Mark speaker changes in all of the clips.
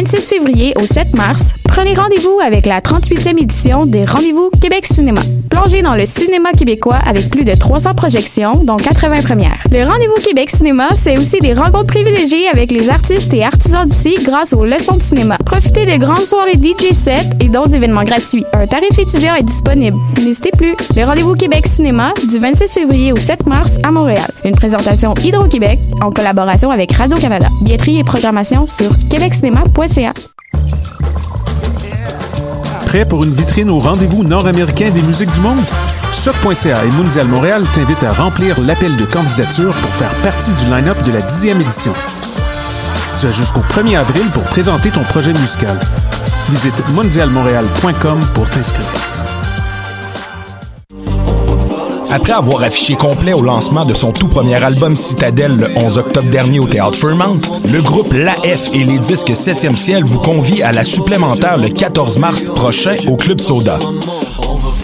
Speaker 1: 26 février au 7 mars, prenez rendez-vous avec la 38e édition des Rendez-vous Québec Cinéma. Plongez dans le cinéma québécois avec plus de 300 projections, dont 80 premières. Le Rendez-vous Québec Cinéma, c'est aussi des rencontres privilégiées avec les artistes et artisans d'ici grâce aux leçons de cinéma. Profitez de grandes soirées DJ set et d'autres événements gratuits. Un tarif étudiant est disponible. N'hésitez plus. Le Rendez-vous Québec Cinéma du 26 février au 7 mars à Montréal. Une présentation Hydro-Québec en collaboration avec Radio-Canada. Billetterie et programmation sur québeccinéma.ca.
Speaker 2: Prêt pour une vitrine au rendez-vous nord-américain des musiques du monde? Choc.ca et Mondial Montréal t'invitent à remplir l'appel de candidature pour faire partie du line-up de la 10e édition. Tu as jusqu'au 1er avril pour présenter ton projet musical. Visite mondialmontréal.com pour t'inscrire.
Speaker 3: Après avoir affiché complet au lancement de son tout premier album Citadelle le 11 octobre dernier au Théâtre Fairmount, le groupe L'AF et les disques 7e ciel vous convient à la supplémentaire le 14 mars prochain au Club Soda.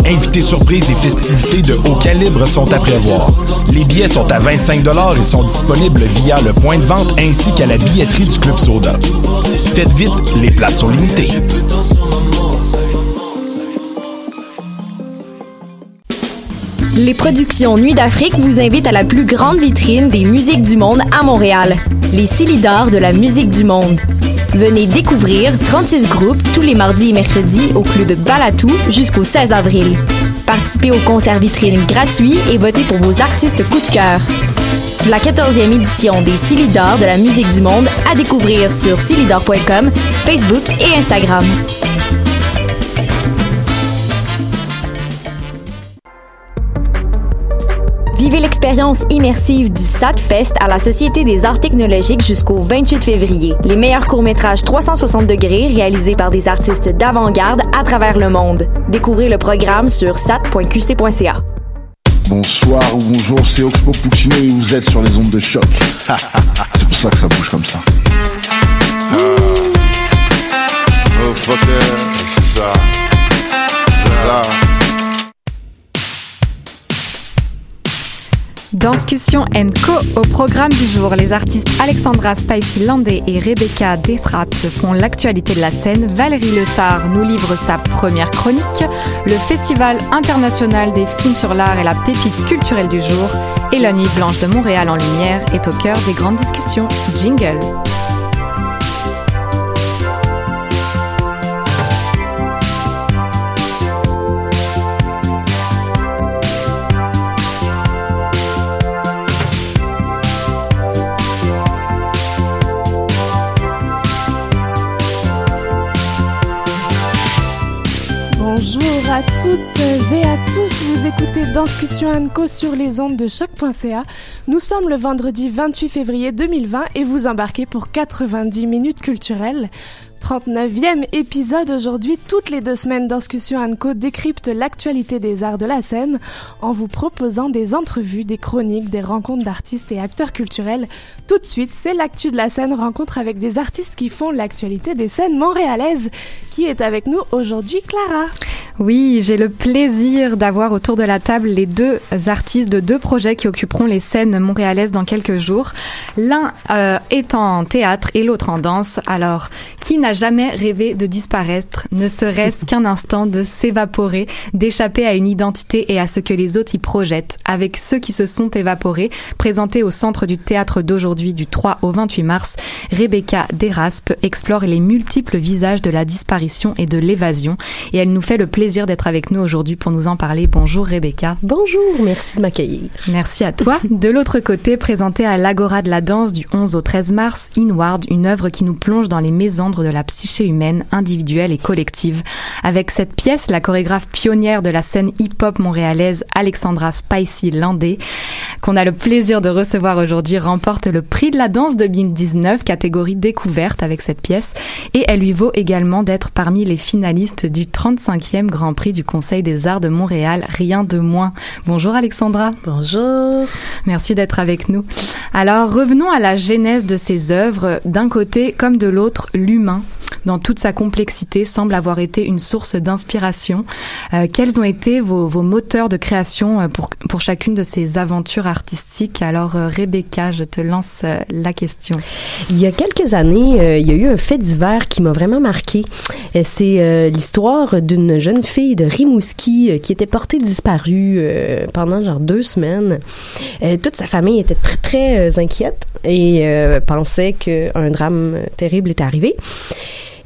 Speaker 3: Invités surprises et festivités de haut calibre sont à prévoir. Les billets sont à 25 et sont disponibles via le point de vente ainsi qu'à la billetterie du Club Soda. Faites vite, les places sont limitées.
Speaker 4: Les productions Nuit d'Afrique vous invitent à la plus grande vitrine des musiques du monde à Montréal, les Silidars de la musique du monde. Venez découvrir 36 groupes tous les mardis et mercredis au club Balatou jusqu'au 16 avril. Participez au concert vitrine gratuit et votez pour vos artistes coup de cœur. La 14e édition des Silidars de la musique du monde à découvrir sur silidar.com, Facebook et Instagram. Vivez l'expérience immersive du SATFest à la Société des arts technologiques jusqu'au 28 février. Les meilleurs courts-métrages 360 degrés réalisés par des artistes d'avant-garde à travers le monde. Découvrez le programme sur sat.qc.ca.
Speaker 5: Bonsoir ou bonjour, c'est Oxpo Puccino et vous êtes sur les ondes de choc. c'est pour ça que ça bouge comme ça.
Speaker 6: Oh c'est ça. C'est
Speaker 7: Danscussion Co. Au programme du jour, les artistes Alexandra Spicy Landé et Rebecca Desrapt font l'actualité de la scène. Valérie Le Sar nous livre sa première chronique. Le Festival international des films sur l'art est la pépite culturelle du jour. Et la Nuit Blanche de Montréal en lumière est au cœur des grandes discussions. Jingle.
Speaker 8: Danscussion Co sur les ondes de choc.ca. Nous sommes le vendredi 28 février 2020 et vous embarquez pour 90 minutes culturelles. 39e épisode aujourd'hui. Toutes les deux semaines, Danscussion Co décrypte l'actualité des arts de la scène en vous proposant des entrevues, des chroniques, des rencontres d'artistes et acteurs culturels. Tout de suite, c'est l'actu de la scène, rencontre avec des artistes qui font l'actualité des scènes montréalaises. Qui est avec nous aujourd'hui, Clara?
Speaker 7: Oui, j'ai le plaisir d'avoir autour de la table les deux artistes de deux projets qui occuperont les scènes montréalaises dans quelques jours. L'un euh, est en théâtre et l'autre en danse. Alors, qui n'a jamais rêvé de disparaître, ne serait-ce qu'un instant de s'évaporer, d'échapper à une identité et à ce que les autres y projettent, avec ceux qui se sont évaporés, présentés au centre du théâtre d'aujourd'hui du 3 au 28 mars, Rebecca Deraspe explore les multiples visages de la disparition et de l'évasion et elle nous fait le plaisir d'être avec nous aujourd'hui pour nous en parler. Bonjour Rebecca.
Speaker 9: Bonjour, merci de m'accueillir.
Speaker 7: Merci à toi. De l'autre côté, présentée à l'Agora de la danse du 11 au 13 mars, Inward, une œuvre qui nous plonge dans les mésandres de la psyché humaine, individuelle et collective. Avec cette pièce, la chorégraphe pionnière de la scène hip-hop montréalaise, Alexandra Spicy Landé, qu'on a le plaisir de recevoir aujourd'hui, remporte le prix de la danse 2019, catégorie découverte avec cette pièce, et elle lui vaut également d'être parmi les finalistes du 35e Grand Prix du Conseil des Arts de Montréal, rien de moins. Bonjour Alexandra.
Speaker 9: Bonjour.
Speaker 7: Merci d'être avec nous. Alors revenons à la genèse de ces œuvres, d'un côté comme de l'autre l'humain. Dans toute sa complexité, semble avoir été une source d'inspiration. Euh, quels ont été vos, vos moteurs de création euh, pour, pour chacune de ces aventures artistiques? Alors, euh, Rebecca, je te lance euh, la question.
Speaker 9: Il y a quelques années, euh, il y a eu un fait divers qui m'a vraiment marqué. C'est euh, l'histoire d'une jeune fille de Rimouski qui était portée disparue pendant genre deux semaines. Toute sa famille était très très inquiète et pensait qu'un drame terrible était arrivé.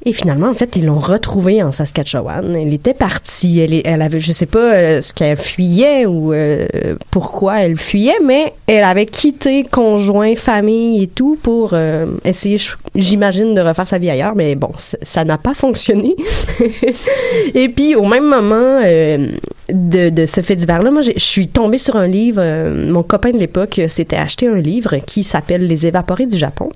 Speaker 9: Et finalement, en fait, ils l'ont retrouvée en Saskatchewan. Elle était partie. Elle, elle avait, je sais pas euh, ce qu'elle fuyait ou euh, pourquoi elle fuyait, mais elle avait quitté conjoint, famille et tout pour euh, essayer, j'imagine, de refaire sa vie ailleurs. Mais bon, ça n'a pas fonctionné. et puis, au même moment de, de ce fait divers-là, moi, je suis tombée sur un livre. euh, mon copain de l'époque euh, s'était acheté un livre qui s'appelle Les évaporés du Japon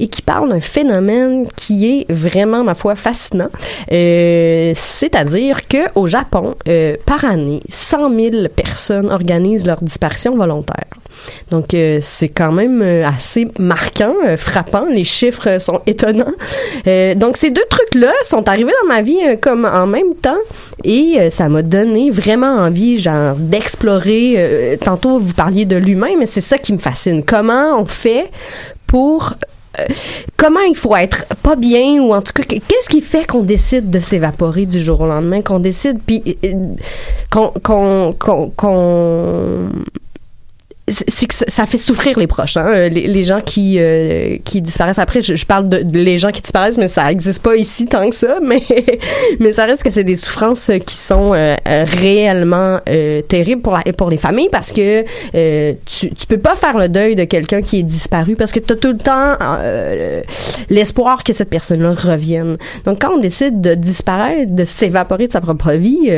Speaker 9: et qui parle d'un phénomène qui est vraiment, ma foi, fascinant. Euh, C'est-à-dire que au Japon, euh, par année, 100 000 personnes organisent leur disparition volontaire. Donc, euh, c'est quand même euh, assez marquant, frappant. Les chiffres sont étonnants. Donc, ces deux trucs-là sont arrivés dans ma vie comme en même temps et ça m'a donné vraiment envie, genre, d'explorer. euh, tantôt, vous parliez de l'humain, mais c'est ça qui me fascine. Comment on fait pour euh, comment il faut être pas bien ou en tout cas qu'est-ce qui fait qu'on décide de s'évaporer du jour au lendemain qu'on décide puis euh, qu'on qu'on c'est que ça- fait souffrir les proches, hein, euh, les, gens qui euh, qui disparaissent après. Je, parle de, les gens qui disparaissent, mais ça existe pas ici tant que ça. Mais mais ça reste que c'est des souffrances qui sont euh, réellement terribles pour pour les familles parce que tu tu peux pas faire le deuil de quelqu'un qui est disparu parce que tu as tout le temps l'espoir que cette personne-là revienne. Donc quand on décide de disparaître, de s'évaporer de sa propre vie,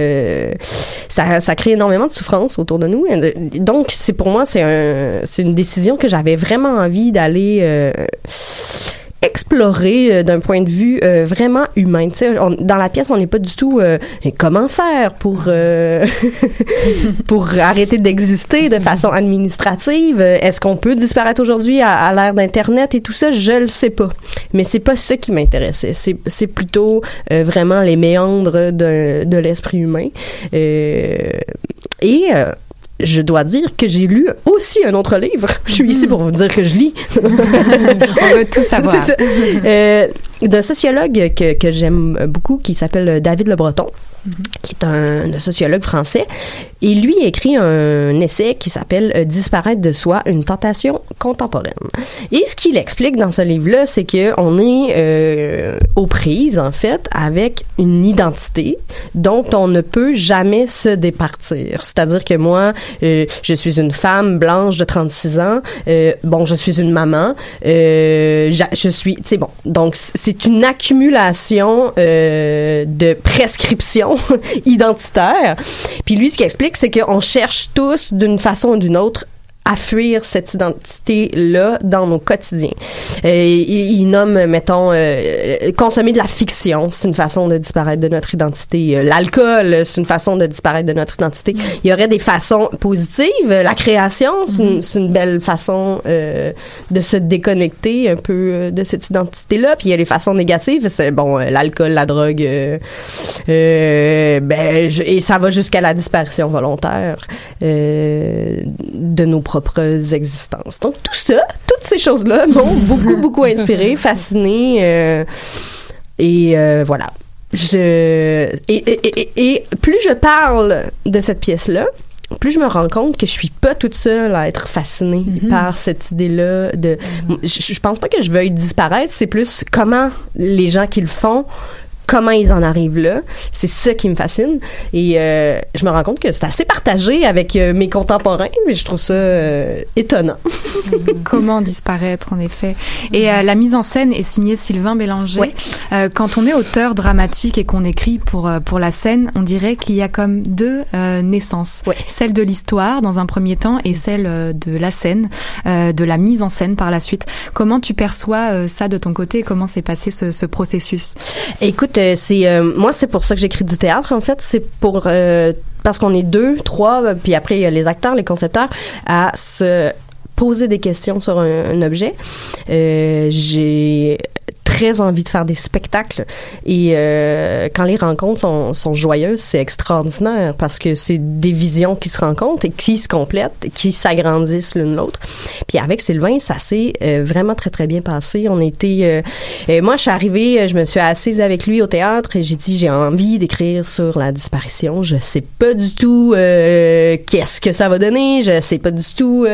Speaker 9: ça, crée énormément de souffrance autour de nous. Donc c'est pour moi c'est un c'est une décision que j'avais vraiment envie d'aller euh, explorer euh, d'un point de vue euh, vraiment humain. Dans la pièce, on n'est pas du tout euh, comment faire pour euh, pour arrêter d'exister de façon administrative? Euh, Est-ce qu'on peut disparaître aujourd'hui à, l'ère d'internet et tout ça? Je le sais pas. Mais c'est pas ça qui m'intéressait. C'est plutôt euh, vraiment les méandres de de l'esprit humain. Euh, et euh, je dois dire que j'ai lu aussi un autre livre. Je suis ici pour vous dire que je lis.
Speaker 7: On veut tout savoir.
Speaker 9: Euh, d'un sociologue que, que j'aime beaucoup qui s'appelle David Le Breton qui est un, sociologue français et lui écrit un essai qui s'appelle euh, Disparaître de soi, une tentation contemporaine. Et ce qu'il explique dans ce livre-là, c'est que on est euh, aux prises en fait avec une identité dont on ne peut jamais se départir. C'est-à-dire que moi, euh, je suis une femme blanche de 36 ans. euh, bon, je suis une maman. euh, je suis, tu sais, bon. Donc, c'est une accumulation euh, de prescriptions identitaires. Puis lui, ce qu'il explique, c'est qu'on cherche tous, d'une façon ou d'une autre, à fuir cette identité-là dans nos quotidiens. Euh, il, il nomme, mettons, euh, consommer de la fiction, c'est une façon de disparaître de notre identité. Euh, L'alcool, c'est une façon de disparaître de notre identité. Il y aurait des façons positives. La création, c'est une, c'est une belle façon euh, de se déconnecter un peu euh, de cette identité-là. Puis il y a les façons négatives, c'est bon, l'alcool, la drogue, euh, ben, je- et ça va jusqu'à la disparition volontaire euh, de nos propres existences. Donc tout ça, toutes ces choses-là m'ont beaucoup, beaucoup inspiré, fasciné. euh, et euh, voilà. Je, et, et, et, et plus je parle de cette pièce-là, plus je me rends compte que je suis pas toute seule à être fascinée par cette idée-là de je, je pense pas que je veuille disparaître, c'est plus comment les gens qui le font comment ils en arrivent là, c'est ça qui me fascine et euh, je me rends compte que c'est assez partagé avec euh, mes contemporains, mais je trouve ça euh, étonnant.
Speaker 7: Comment disparaître, en effet. Et euh, la mise en scène est signée Sylvain Bélanger.
Speaker 9: Ouais.
Speaker 7: Euh, quand on est auteur dramatique et qu'on écrit pour pour la scène, on dirait qu'il y a comme deux euh, naissances.
Speaker 9: Ouais.
Speaker 7: Celle de l'histoire dans un premier temps et celle de la scène, euh, de la mise en scène par la suite. Comment tu perçois euh, ça de ton côté et comment s'est passé ce, ce processus?
Speaker 9: Écoute, euh, c'est euh, moi c'est pour ça que j'écris du théâtre en fait, c'est pour euh, parce qu'on est deux, trois, euh, puis après il y a les acteurs, les concepteurs à se poser des questions sur un, un objet. Euh, j'ai très envie de faire des spectacles. Et euh, quand les rencontres sont, joyeuses, c'est extraordinaire parce que c'est des visions qui se rencontrent et qui se complètent, qui s'agrandissent l'une l'autre. Puis avec Sylvain, ça s'est euh, vraiment très très bien passé. On était, euh, moi je suis arrivée, je me suis assise avec lui au théâtre et j'ai dit j'ai envie d'écrire sur la disparition. Je sais pas du tout qu'est-ce que ça va donner. Je sais pas du tout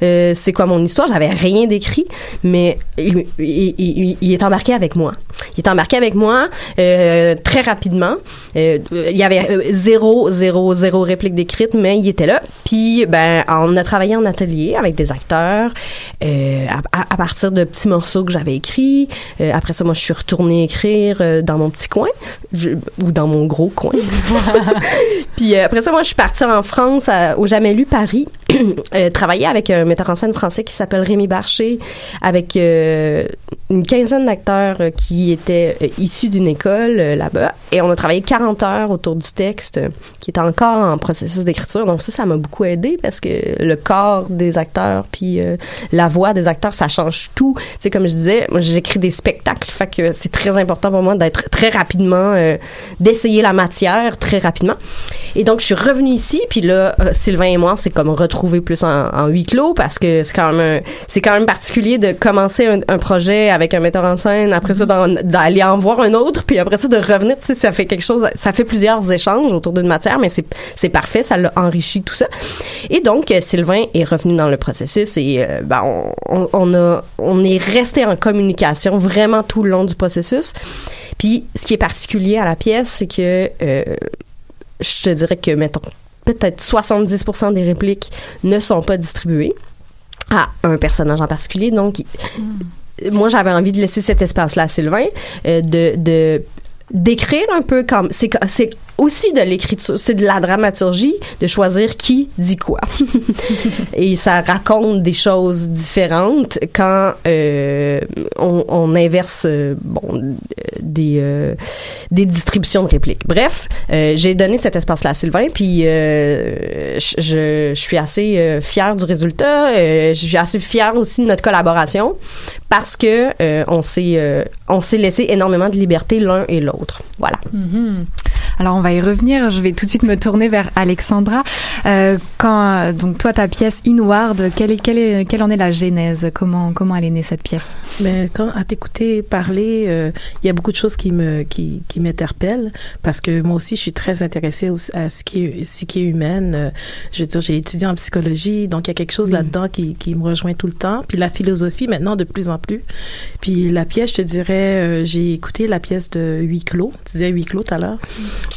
Speaker 9: c'est quoi mon histoire. J'avais rien d'écrit, mais il, il- il- il est embarqué avec moi. Il est embarqué avec moi euh, très rapidement. Euh, il y avait euh, zéro, zéro, zéro réplique d'écrite, mais il était là. Puis, ben, on a travaillé en atelier avec des acteurs euh, à, partir de petits morceaux que j'avais écrits. Après ça, moi, je suis retournée écrire dans mon petit coin je- ou dans mon gros coin. Puis après ça, moi, je suis partie en France, à- au Jamais lu Paris, travailler avec un metteur en scène français qui s'appelle Rémi Barcher, avec une quinzaine d'acteurs euh, qui étaient euh, issus d'une école euh, là-bas. Et on a travaillé 40 heures autour du texte, qui est encore en processus d'écriture. Donc ça, ça m'a beaucoup aidé parce que le corps des acteurs, puis la voix des acteurs, ça change tout. Tu sais, comme je disais, moi, j'écris des spectacles, fait que c'est très important pour moi d'être très rapidement, d'essayer la matière très rapidement. Et donc, je suis revenue ici, puis là, Sylvain et moi, on s'est comme retrouvés plus en, huis clos parce que c'est quand même c'est quand même particulier de commencer un, un projet avec un metteur en après ça d'aller en voir un autre, puis après ça de revenir, tu sais, ça fait quelque chose, ça fait plusieurs échanges autour d'une matière, mais c'est c'est parfait, ça l'a enrichi tout ça. Et donc, euh, Sylvain est revenu dans le processus et euh, ben, on, on, a on est resté en communication vraiment tout le long du processus. Puis, ce qui est particulier à la pièce, c'est que euh, je te dirais que, mettons, peut-être 70% des répliques ne sont pas distribuées à un personnage en particulier. Donc, moi, j'avais envie de laisser cet espace-là à Sylvain, euh, de, de d'écrire un peu comme c'est c'est aussi de l'écriture c'est de la dramaturgie de choisir qui dit quoi. Et ça raconte des choses différentes quand euh, on, on inverse euh, bon euh, des euh, des distributions de répliques. Bref euh, j'ai donné cet espace là à Sylvain puis je, je, suis assez fière du résultat je suis assez fière aussi de notre collaboration parce que on s'est on s'est laissé énormément de liberté l'un et l'autre voilà
Speaker 7: Mhm. Alors on va y revenir. Je vais tout de suite me tourner vers Alexandra. Euh, quand donc toi ta pièce Inward, quelle est quelle est quelle en est la genèse? Comment comment elle est née cette pièce?
Speaker 10: Mais quand à t'écouter parler, euh, il y a beaucoup de choses qui me qui, qui m'interpellent parce que moi aussi je suis très intéressée au- à ce qui est ce qui est humaine. Euh, Je veux dire, j'ai étudié en psychologie, donc il y a quelque chose là-dedans qui qui me rejoint tout le temps. Puis la philosophie maintenant de plus en plus. Puis la pièce, je te dirais, euh, j'ai écouté la pièce de Huis clos. Tu disais Huis clos tout à l'heure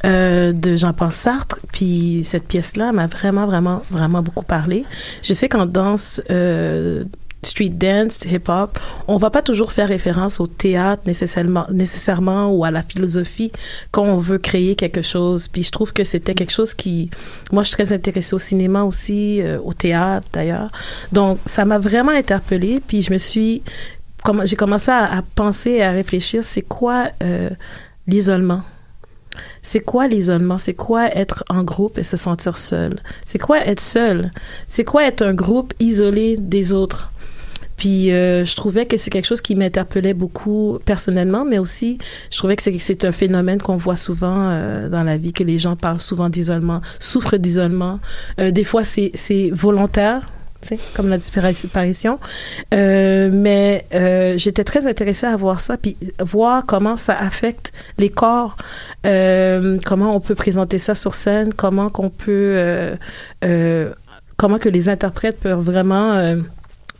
Speaker 10: euh, de Jean-Paul Sartre. Puis cette pièce-là m'a vraiment, vraiment, vraiment beaucoup parlé. Je sais qu'en danse, euh, street dance, hip-hop, on va pas toujours faire référence au théâtre nécessairement, nécessairement ou à la philosophie quand on veut créer quelque chose. Puis je trouve que c'était quelque chose qui, moi, je suis très intéressée au cinéma aussi, euh, au théâtre d'ailleurs. Donc ça m'a vraiment interpellée. Puis je me suis, j'ai commencé à, penser à réfléchir, c'est quoi euh, l'isolement? C'est quoi l'isolement? C'est quoi être en groupe et se sentir seul? C'est quoi être seul? C'est quoi être un groupe isolé des autres? Puis euh, je trouvais que c'est quelque chose qui m'interpellait beaucoup personnellement, mais aussi je trouvais que c'est, un phénomène qu'on voit souvent euh, dans la vie, que les gens parlent souvent d'isolement, souffrent d'isolement. Euh, des fois c'est, volontaire, comme la disparition. Euh, mais euh, j'étais très intéressée à voir ça, puis voir comment ça affecte les corps, euh, comment on peut présenter ça sur scène, comment qu'on peut, comment que les interprètes peuvent vraiment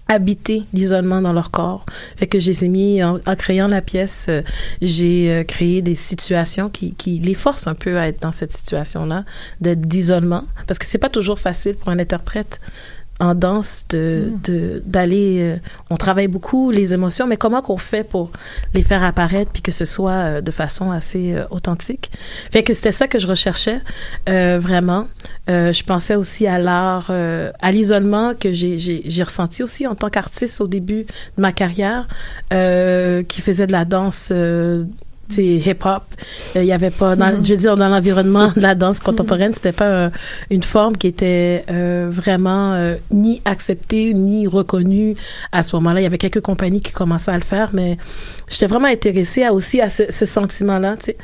Speaker 10: habiter l'isolement dans leur corps. Fait que j'ai mis en, créant la pièce, j'ai créé des situations qui, qui les forcent un peu à être dans cette situation-là d'être d'isolement, parce que c'est pas toujours facile pour un interprète en danse de de d'aller euh, on travaille beaucoup les émotions mais comment qu'on fait pour les faire apparaître puis que ce soit euh, de façon assez euh, authentique? Fait que c'était ça que je recherchais euh, vraiment. Euh, je pensais aussi à l'art euh, à l'isolement que j'ai j'ai j'ai ressenti aussi en tant qu'artiste au début de ma carrière euh, qui faisait de la danse euh, sais, hip-hop. Euh, Il y avait pas, dans, je veux dire, dans l'environnement de la danse contemporaine, c'était pas euh, une forme qui était euh, vraiment euh, ni acceptée ni reconnue à ce moment-là. Il y avait quelques compagnies qui commençaient à le faire, mais j'étais vraiment intéressée à, aussi à ce, ce sentiment-là, tu sais.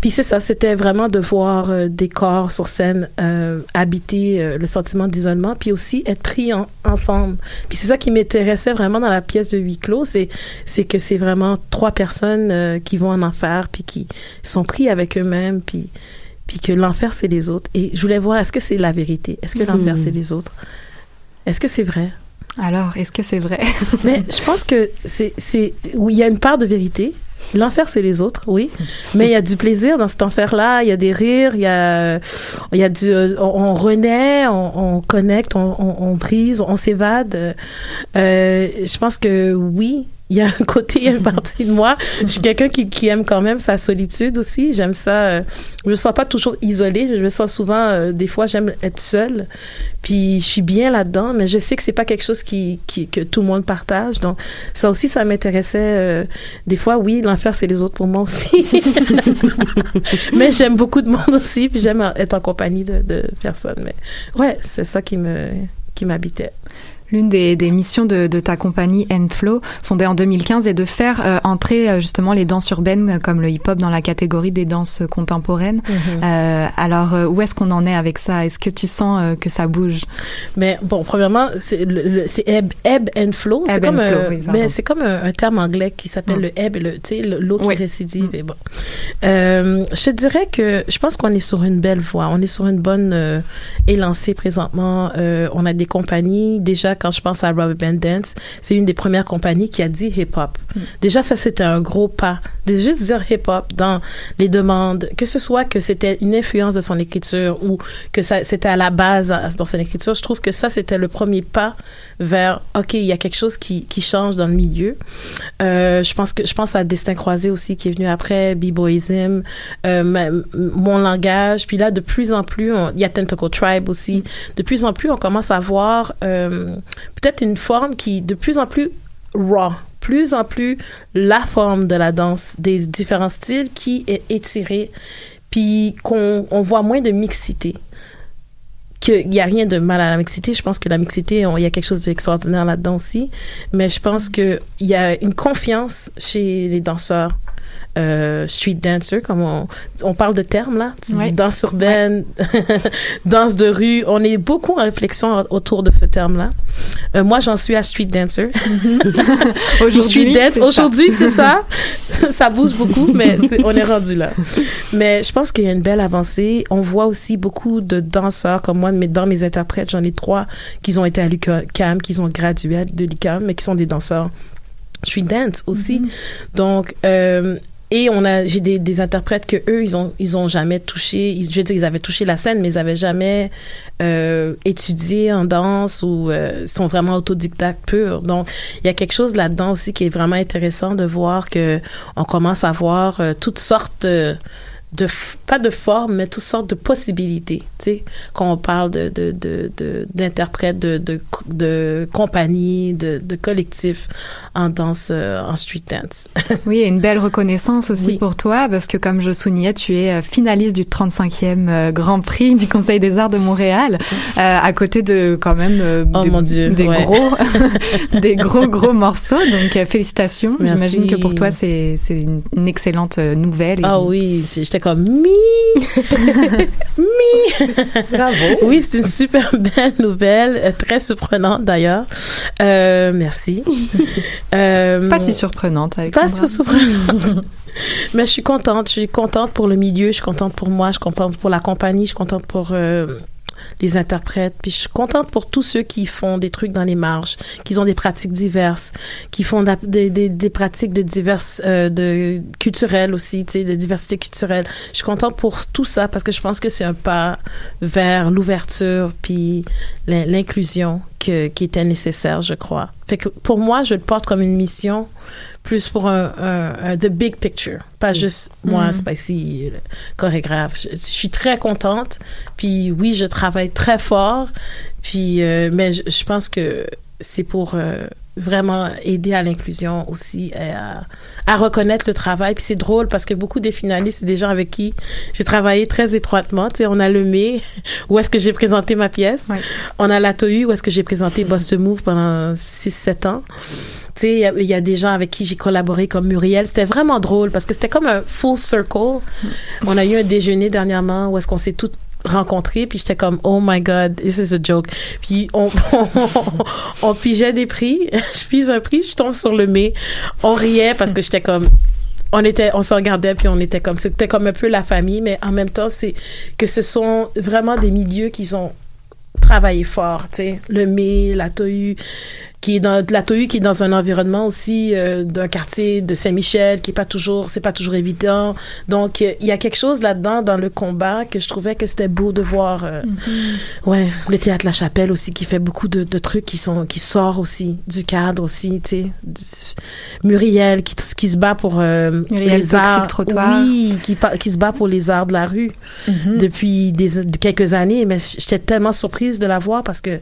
Speaker 10: Puis c'est ça, c'était vraiment de voir euh, des corps sur scène euh, habiter euh, le sentiment d'isolement, puis aussi être pris en- ensemble. Puis c'est ça qui m'intéressait vraiment dans la pièce de huis clos, c'est c'est que c'est vraiment trois personnes euh, qui vont en enfer, puis qui sont pris avec eux-mêmes, puis puis que l'enfer c'est les autres. Et je voulais voir, est-ce que c'est la vérité? Est-ce que l'enfer c'est les autres? Est-ce que c'est vrai?
Speaker 7: Alors, est-ce que c'est vrai?
Speaker 10: Mais je pense que c'est c'est oui, il y a une part de vérité. L'enfer, c'est les autres, oui. Mais il y a du plaisir dans cet enfer-là. Il y a des rires, il y a, il y a du, on, on renaît, on, on connecte, on, on, on brise, on s'évade. Euh, je pense que oui, il y a un côté, il y a une partie de moi. Je suis quelqu'un qui, qui aime quand même sa solitude aussi. J'aime ça. euh, je me sens pas toujours isolée. Je me sens souvent, euh, des fois, j'aime être seule. Puis je suis bien là-dedans, mais je sais que c'est pas quelque chose qui, qui que tout le monde partage. Donc ça aussi, ça m'intéressait. euh, des fois, oui, l'enfer c'est les autres pour moi aussi. mais j'aime beaucoup de monde aussi, puis j'aime être en compagnie de, de personnes. Mais ouais, c'est ça qui me qui m'habitait.
Speaker 7: L'une des, des missions de, de ta compagnie Enflow, fondée en 2015, est de faire euh, entrer euh, justement les danses urbaines euh, comme le hip-hop dans la catégorie des danses contemporaines.
Speaker 10: Mhm.
Speaker 7: Euh, alors, euh, où est-ce qu'on en est avec ça? Est-ce que tu sens euh, que ça bouge?
Speaker 10: Mais bon, premièrement, c'est ebb, ebb and flow. C'est comme,
Speaker 7: and flow,
Speaker 10: un,
Speaker 7: oui,
Speaker 10: mais c'est comme un, un terme anglais qui s'appelle
Speaker 7: Mm.
Speaker 10: le ebb, et le, tu sais, le- l'eau qui
Speaker 7: Oui.
Speaker 10: récidive. Et bon. Euh, je dirais que je pense qu'on est sur une belle voie. On est sur une bonne euh, élancée présentement. Euh, on a des compagnies. Déjà, quand je pense à Band Dance, c'est une des premières compagnies qui a dit hip-hop. Déjà, ça, c'était un gros pas. De juste dire hip-hop dans les demandes, que ce soit que c'était une influence de son écriture ou que ça, c'était à la base dans son écriture, je trouve que ça, c'était le premier pas vers, OK, il y a quelque chose qui, qui change dans le milieu. Euh, je pense que, je pense à Destin Croisé aussi qui est venu après, B-Boyism, euh, mon langage. Puis là, de plus en plus, il y a Tentacle Tribe aussi. De plus en plus, on commence à voir euh, peut-être une forme qui, de plus en plus raw, plus en plus la forme de la danse des différents styles qui est étirée, puis qu'on on voit moins de mixité. Qu'il n'y a rien de mal à la mixité. Je pense que la mixité, il y a quelque chose d'extraordinaire là-dedans aussi. Mais je pense qu'il y a une confiance chez les danseurs. Euh, street dancer, comme on, on parle de termes là,
Speaker 7: Ouais.
Speaker 10: danse urbaine, danse de rue. On est beaucoup en réflexion autour de ce terme-là. Euh, moi, j'en suis à street dancer. Puis street dance. Aujourd'hui, c'est ça. ça bouge beaucoup, mais on est rendu là. Mais je pense qu'il y a une belle avancée. On voit aussi beaucoup de danseurs comme moi, mais dans mes interprètes, j'en ai trois qui ont été à l'UQAM, qui ont gradué de l'UQAM, mais qui sont des danseurs street dance aussi. Donc, euh, et on a, j'ai des, des interprètes que eux, ils ont, ils ont jamais touché. ils- je veux dire, ils avaient touché la scène, mais ils avaient jamais euh, étudié en danse ou euh, sont vraiment autodidactes purs. Donc, il y a quelque chose là-dedans aussi qui est vraiment intéressant de voir que on commence à voir euh, toutes sortes de pas de formes, mais toutes sortes de possibilités. Tu sais, quand on parle de de d'interprètes, de, de de compagnies, de de collectifs en danse, euh, en street dance.
Speaker 7: Oui, et une belle reconnaissance aussi
Speaker 10: Oui.
Speaker 7: pour toi, parce que comme je soulignais, tu es euh, finaliste du 35e euh, Grand Prix du Conseil des Arts de Montréal, euh, à côté de quand même euh,
Speaker 10: Oh
Speaker 7: de-
Speaker 10: mon Dieu,
Speaker 7: des
Speaker 10: ouais.
Speaker 7: gros, des gros gros morceaux. Donc félicitations. J'imagine que pour toi c'est c'est une, excellente nouvelle. et-
Speaker 10: Ah oui, j'étais comme mi mi.
Speaker 9: Bravo.
Speaker 10: Oui, c'est une super belle nouvelle, euh, très surprenante d'ailleurs. Euh, merci. Euh,
Speaker 7: Pas si surprenante,
Speaker 10: Pas
Speaker 7: Alexandra.
Speaker 10: si surprenante. Mais je suis contente. Je suis contente pour le milieu. Je suis contente pour moi. Je suis contente pour la compagnie. Je suis contente pour euh, les interprètes. Puis je suis contente pour tous ceux qui font des trucs dans les marges, qui ont des pratiques diverses, qui font des, des, des pratiques de diverses, euh, de culturelles aussi, tu sais, de diversité culturelle. Je suis contente pour tout ça parce que je pense que c'est un pas vers l'ouverture puis l'in- l'inclusion qui était nécessaire, je crois. Fait que pour moi, je le porte comme une mission plus pour un, un, un the big picture, pas juste moi,
Speaker 7: Mhm.
Speaker 10: Spicy, chorégraphe. Je, je suis très contente. Puis oui, je travaille très fort. Puis, euh, mais je, je pense que c'est pour euh, vraiment aider à l'inclusion aussi, et à, à reconnaître le travail. Puis c'est drôle parce que beaucoup des finalistes, c'est des gens avec qui j'ai travaillé très étroitement. Tu sais, on a le mai, où est-ce que j'ai présenté ma pièce. On a la TOU, où est-ce que j'ai présenté Boss to Move pendant 6-7 ans. Tu sais, il y a- y, a des gens avec qui j'ai collaboré comme Muriel. C'était vraiment drôle parce que c'était comme un full circle. On a eu un déjeuner dernièrement où est-ce qu'on s'est toutes rencontrés puis j'étais comme oh my god this is a joke. Puis on on, on pigeait des prix. Je pige un prix je tombe sur le mai on riait parce que j'étais comme on était on se regardait puis on était comme c'était comme un peu la famille mais en même temps c'est que ce sont vraiment des milieux qui ont travaillé fort tu sais. Le mai la TOU qui est dans la TOU qui est dans un environnement aussi euh, d'un quartier de Saint-Michel qui est pas toujours c'est pas toujours évident donc euh, il y a quelque chose là-dedans dans le combat que je trouvais que c'était beau de voir euh, ouais le théâtre La Chapelle aussi qui fait beaucoup de, de trucs qui sont qui sort aussi du cadre aussi tu sais Muriel qui, qui se bat pour euh,
Speaker 7: Muriel
Speaker 10: les arts
Speaker 7: Trottoir.
Speaker 10: oui qui, qui se bat pour les arts de la rue
Speaker 7: Mhm.
Speaker 10: depuis des, quelques années mais j'étais tellement surprise de la voir parce que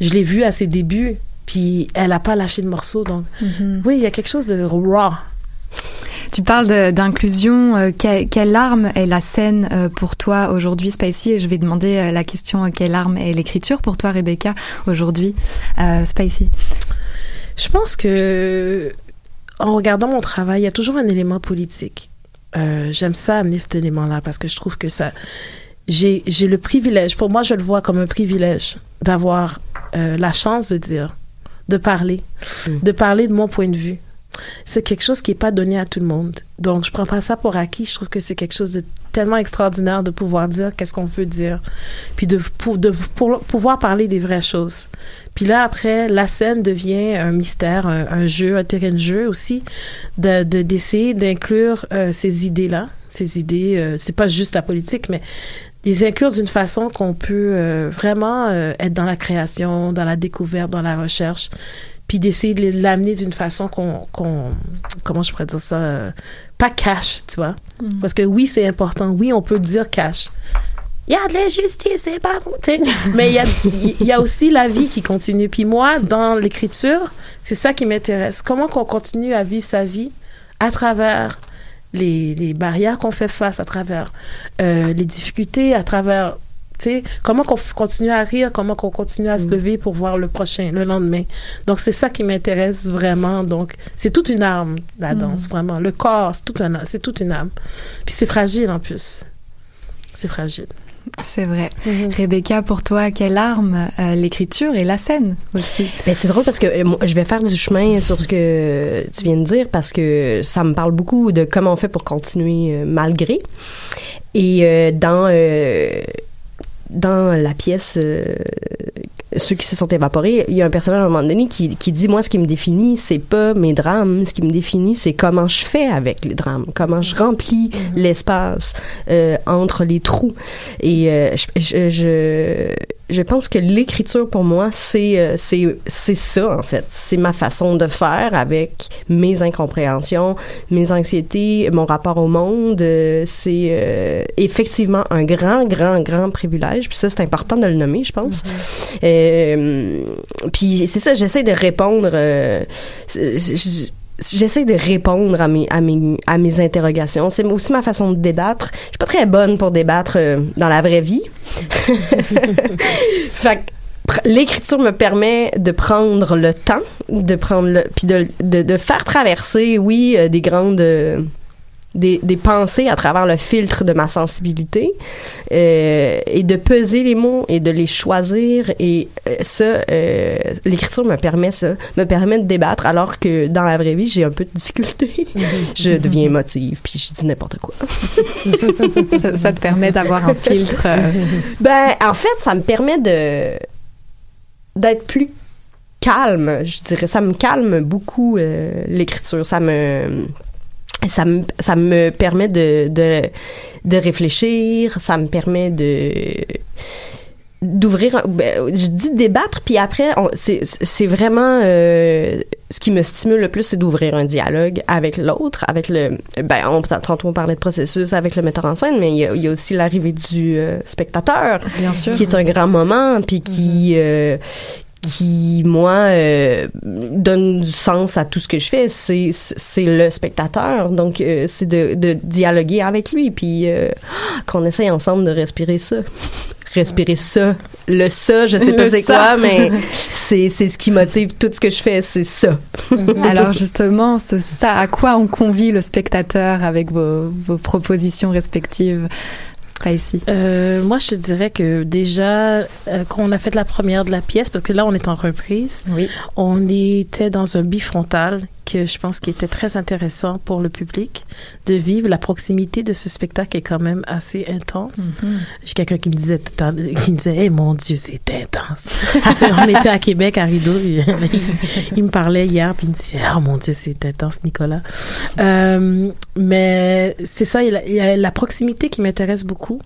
Speaker 10: je l'ai vue à ses débuts puis elle a pas lâché de morceau donc
Speaker 7: Mhm.
Speaker 10: oui il y a quelque chose de raw
Speaker 7: Tu parles de- d'inclusion. euh, que- quelle arme est la scène euh, pour toi aujourd'hui, Spicy? Et je vais demander euh, la question quelle arme est l'écriture pour toi, Rebecca, aujourd'hui, Spicy?
Speaker 10: Je pense que en regardant mon travail, il y a toujours un élément politique. J'aime ça amener cet élément-là parce que je trouve que ça, j'ai j'ai le privilège. Pour moi, je le vois comme un privilège d'avoir la chance de dire, de parler, de parler de mon point de vue. C'est quelque chose qui est pas donné à tout le monde. Donc, je prends pas ça pour acquis. Je trouve que c'est quelque chose de tellement extraordinaire de pouvoir dire qu'est-ce qu'on veut dire, puis de, pour, de pour pouvoir parler des vraies choses. Puis là, après, la scène devient un mystère, un, un jeu, un terrain de jeu aussi, de de- d'essayer d'inclure euh, ces idées-là, ces idées. euh, c'est pas juste la politique, mais les inclure d'une façon qu'on peut euh, vraiment euh, être dans la création, dans la découverte, dans la recherche, puis d'essayer de l'amener d'une façon qu'on, qu'on, comment je pourrais dire ça, euh, pas cash, tu vois.
Speaker 7: Mm.
Speaker 10: Parce que oui, c'est important. Oui, on peut dire cash. Il y a de l'injustice, c'est pas. Mais il y a, il y a aussi la vie qui continue. Puis moi, dans l'écriture, c'est ça qui m'intéresse. Comment qu'on continue à vivre sa vie à travers les, les barrières qu'on fait face, à travers euh, les difficultés, à travers, tu sais, comment qu'on continue à rire, comment qu'on continue à se lever pour voir le prochain, le lendemain. Donc c'est ça qui m'intéresse vraiment. Donc c'est toute une arme la
Speaker 7: Mm.
Speaker 10: danse, vraiment. Le corps, c'est tout un, c'est toute une âme. Puis c'est fragile en plus. C'est fragile.
Speaker 7: C'est vrai. Rebecca, pour toi, quelle arme euh, l'écriture et la scène aussi?
Speaker 9: Ben, c'est drôle parce que euh, moi, je vais faire du chemin sur ce que tu viens de dire parce que ça me parle beaucoup de comment on fait pour continuer euh, malgré. Et euh, dans euh, dans la pièce euh, ceux qui se sont évaporés, il y a un personnage à un moment donné qui, qui dit moi ce qui me définit c'est pas mes drames, ce qui me définit c'est comment je fais avec les drames, comment je remplis l'espace euh, entre les trous. Et euh, je, je, je je pense que l'écriture pour moi c'est euh, c'est c'est ça en fait, c'est ma façon de faire avec mes incompréhensions, mes anxiétés, mon rapport au monde, euh, c'est euh, effectivement un grand grand grand privilège, puis ça c'est important de le nommer, je pense. Euh, puis c'est ça, j'essaie de répondre. euh, J'essaie de répondre à mes, à mes, à mes interrogations. C'est aussi ma façon de débattre. Je suis pas très bonne pour débattre euh, dans la vraie vie. fait l'écriture me permet de prendre le temps, de prendre le, puis de, de, de faire traverser, oui, euh, des grandes, euh, des, des pensées à travers le filtre de ma sensibilité, euh, et de peser les mots et de les choisir. Et euh, ça, euh, l'écriture me permet ça, me permet de débattre, alors que dans la vraie vie, j'ai un peu de difficulté. je deviens émotive, puis je dis n'importe quoi.
Speaker 7: ça, ça te permet d'avoir un filtre. euh,
Speaker 9: Ben, en fait, ça me permet de d'être plus calme, je dirais. Ça me calme beaucoup euh, l'écriture. Ça me ça me ça me permet de de de réfléchir. Ça me permet de d'ouvrir ben, je dis débattre puis après c'est c'est vraiment euh, ce qui me stimule le plus c'est d'ouvrir un dialogue avec l'autre avec le ben on tantôt on parlait de processus avec le metteur en scène mais il y a, il y a aussi l'arrivée du euh, spectateur
Speaker 7: Bien sûr.
Speaker 9: qui est un grand moment puis qui euh, qui moi euh, donne du sens à tout ce que je fais. C'est c'est le spectateur. Donc euh, c'est de, de dialoguer avec lui. Puis euh, qu'on essaye ensemble de respirer ça. Respirer ça. Le ça je sais pas c'est quoi mais c'est c'est ce qui motive tout ce que je fais c'est ça.
Speaker 7: Alors justement, ce ça, à quoi on convie le spectateur avec vos, vos propositions respectives?
Speaker 10: Euh, moi, je te dirais que déjà, euh, quand on a fait la première de la pièce, parce que là, on est en reprise,
Speaker 7: Oui.
Speaker 10: on était dans un bifrontal que je pense qui était très intéressant pour le public de vivre. La proximité de ce spectacle est quand même assez intense.
Speaker 7: Mhm.
Speaker 10: J'ai quelqu'un qui me disait, l'heure- qui me disait, eh mon Dieu, c'est intense. On était à Québec, à Rideau, il, il me parlait hier, puis il me disait, oh mon Dieu, c'est intense, Nicolas. Euh, mais c'est ça, il y a- la proximité qui m'intéresse beaucoup.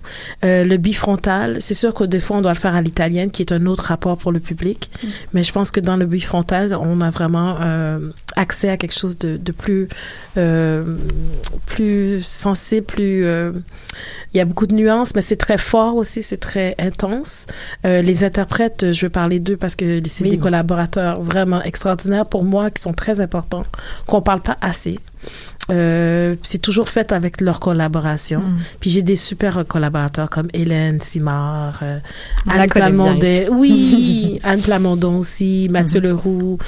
Speaker 10: Euh, le bifrontal, c'est sûr que des fois, on doit le faire à l'italienne, qui est un autre rapport pour le public. Mais je pense que dans le bifrontal, on a vraiment euh, accès à quelque chose de, de plus, euh, plus sensé, plus... euh, il y a beaucoup de nuances, mais c'est très fort aussi, c'est très intense. Euh, les interprètes, je veux parler d'eux parce que c'est
Speaker 7: Oui.
Speaker 10: des collaborateurs vraiment extraordinaires pour moi, qui sont très importants, qu'on parle pas assez. Euh, c'est toujours fait avec leur collaboration.
Speaker 7: Mm.
Speaker 10: Puis j'ai des super collaborateurs comme Hélène Simard, euh, Anne Plamondon, oui, Anne Plamondon aussi, Mathieu
Speaker 7: Mhm.
Speaker 10: Leroux,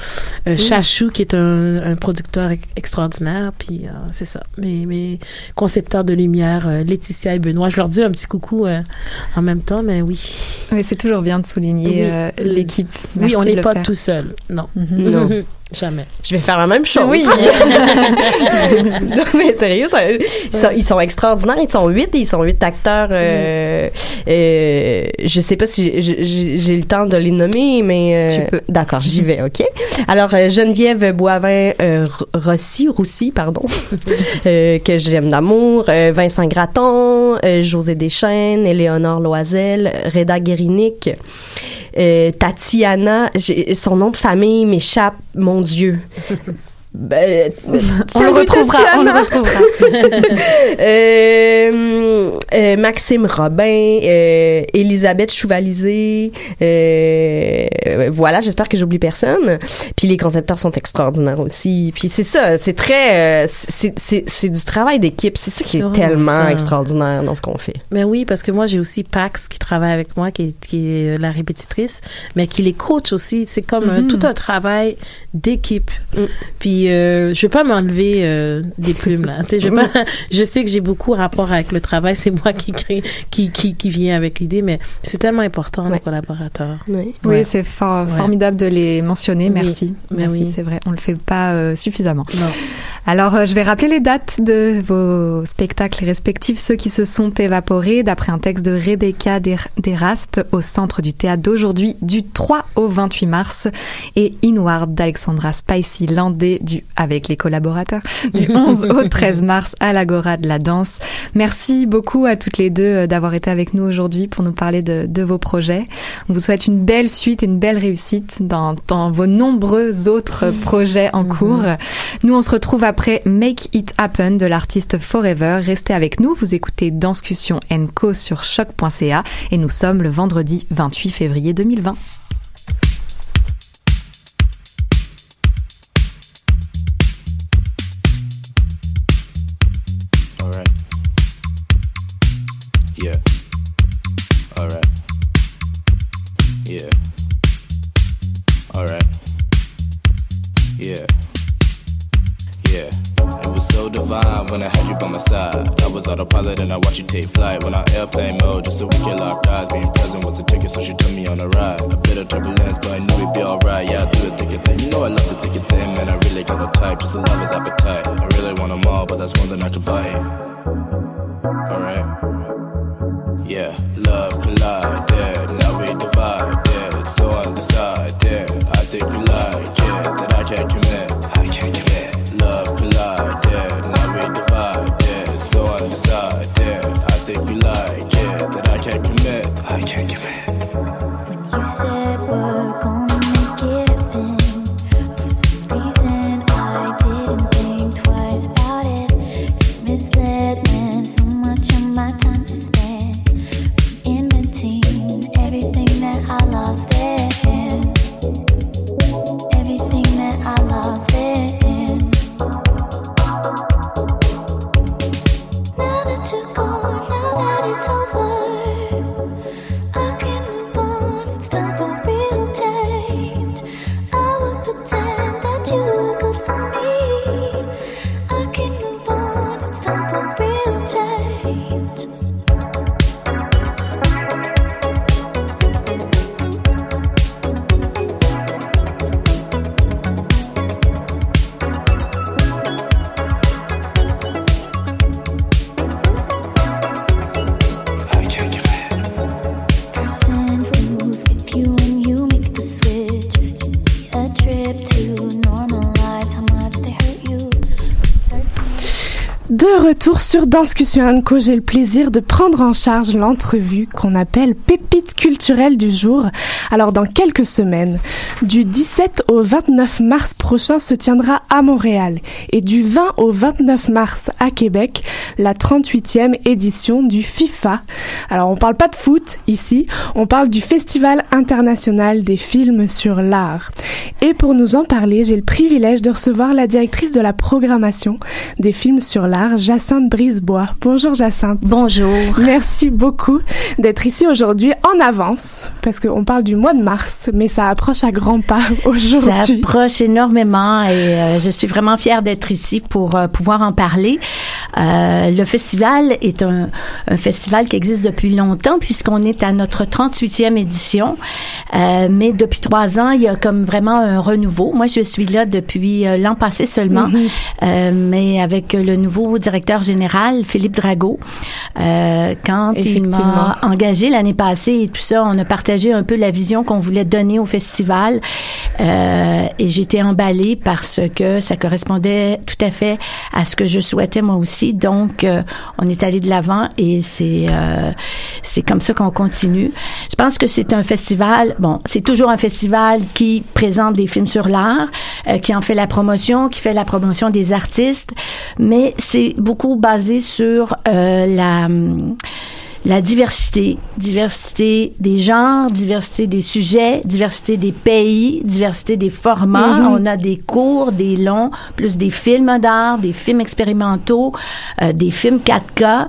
Speaker 10: euh, Chachou qui est un, un producteur ex- extraordinaire, puis euh, c'est ça. Mes, mes concepteurs de lumière, euh, Laetitia et Benoît, je leur dis un petit coucou euh, en même temps, mais oui.
Speaker 7: Oui, c'est toujours bien de souligner
Speaker 10: Oui.
Speaker 7: euh, l'équipe.
Speaker 10: oui, on n'est pas
Speaker 7: faire.
Speaker 10: tout seul, non.
Speaker 7: Mhm.
Speaker 9: Non.
Speaker 10: Jamais.
Speaker 9: je vais faire la même chose
Speaker 7: Oui.
Speaker 9: non, mais sérieux, ça- ils, sont, ils sont extraordinaires. Ils sont huit et ils sont huit acteurs. Euh, euh, je sais pas si j'ai- le temps de les nommer, mais euh,
Speaker 7: Tu peux.
Speaker 9: D'accord, j'y vais. Ok. Alors euh, Geneviève Boivin euh, Rossi, Roussy, pardon, euh, que j'aime d'amour. euh, Vincent Gratton, euh, José Deschênes, Éléonore Loisel, Reda Guérinic. Euh, Tatiana, son nom de famille m'échappe, mon Dieu. Ben,
Speaker 7: On le retrouvera. On le retrouvera.
Speaker 9: Euh, euh, Maxime Robin, euh, Elisabeth Chouvalisé, euh, voilà, j'espère que j'oublie personne. Puis les concepteurs sont extraordinaires aussi. Puis c'est ça, c'est très, euh, c'est du travail d'équipe. C'est ça qui est tellement
Speaker 10: ça.
Speaker 9: extraordinaire dans ce qu'on fait.
Speaker 10: Mais oui, parce que moi, j'ai aussi Pax qui travaille avec moi, qui est, qui est la répétitrice, mais qui les coach aussi. C'est comme un-
Speaker 7: Mhm.
Speaker 10: tout un travail d'équipe.
Speaker 9: Mm.
Speaker 10: Puis, euh, je vais pas m'enlever euh, des plumes, là. Tu sais, je, vais pas, je sais que j'ai beaucoup rapport avec le travail. C'est moi qui crée, qui, qui, qui vient avec l'idée, mais c'est tellement important, les
Speaker 9: Ouais.
Speaker 10: collaborateurs.
Speaker 9: Oui.
Speaker 7: C'est for-
Speaker 10: Ouais.
Speaker 7: formidable de les mentionner. Merci. Merci,
Speaker 10: oui.
Speaker 7: c'est vrai. On le fait pas euh, suffisamment.
Speaker 10: Non.
Speaker 7: Alors, euh, je vais rappeler les dates de vos spectacles respectifs, ceux qui se sont évaporés, d'après un texte de Rebecca Der- Deraspe au centre du théâtre d'aujourd'hui, du 3 au 28 mars, et Inward d'Alexandra Spicy Landé, du, avec les collaborateurs, du 11 au 13 mars à l'Agora de la danse. Merci beaucoup à toutes les deux euh, d'avoir été avec nous aujourd'hui pour nous parler de, de vos projets. On vous souhaite une belle suite et une belle réussite dans, dans vos nombreux autres projets en cours. Nous, on se retrouve après Make It Happen de l'artiste Forever. Restez avec nous, vous écoutez Danscussion Co sur choc.ca et nous sommes le vendredi 28 février 2020.
Speaker 11: You take flight. When I airplane mode, just so
Speaker 8: retour sur Danscussion Co, j'ai le plaisir de prendre en charge l'entrevue qu'on appelle Pépite culturelle du jour. Alors dans quelques semaines, du 17 au 29 mars prochain se tiendra à Montréal et du 20 au 29 mars à Québec la 38e édition du FIFA. Alors on parle pas de foot ici, on parle du Festival international des films sur l'art. Et pour nous en parler, j'ai le privilège de recevoir la directrice de la programmation des films sur l'art, Jacinthe Brisebois. Bonjour Jacinthe.
Speaker 12: Bonjour.
Speaker 8: Merci beaucoup d'être ici aujourd'hui en avance, parce qu'on parle du mois de mars, mais ça approche à grands pas
Speaker 12: Ça
Speaker 8: aujourd'hui.
Speaker 12: approche énormément et euh, je suis vraiment fière d'être ici pour euh, pouvoir en parler. Euh, le festival est un, un festival qui existe depuis longtemps puisqu'on est à notre 38e édition. Euh, mais depuis trois ans, il y a comme vraiment un renouveau. Moi, je suis là depuis l'an passé seulement,
Speaker 8: Mhm.
Speaker 12: euh, mais avec le nouveau directeur général, Philippe Drago. Euh, quand il m'a engagé l'année passée et tout ça, on a partagé un peu la vision qu'on voulait donner au festival. Euh, et j'étais emballée parce que ça correspondait tout à fait à ce que je souhaitais moi aussi. Donc, euh, on est allé de l'avant et c'est euh, c'est comme ça qu'on continue. Je pense que c'est un festival. Bon, c'est toujours un festival qui présente des films sur l'art, euh, qui en fait la promotion, qui fait la promotion des artistes, mais c'est beaucoup basé sur euh, la la diversité, diversité des genres, diversité des sujets, diversité des pays, diversité des formats.
Speaker 8: Mhm.
Speaker 12: On a des courts, des longs, plus des films d'art, des films expérimentaux, euh, des films 4K.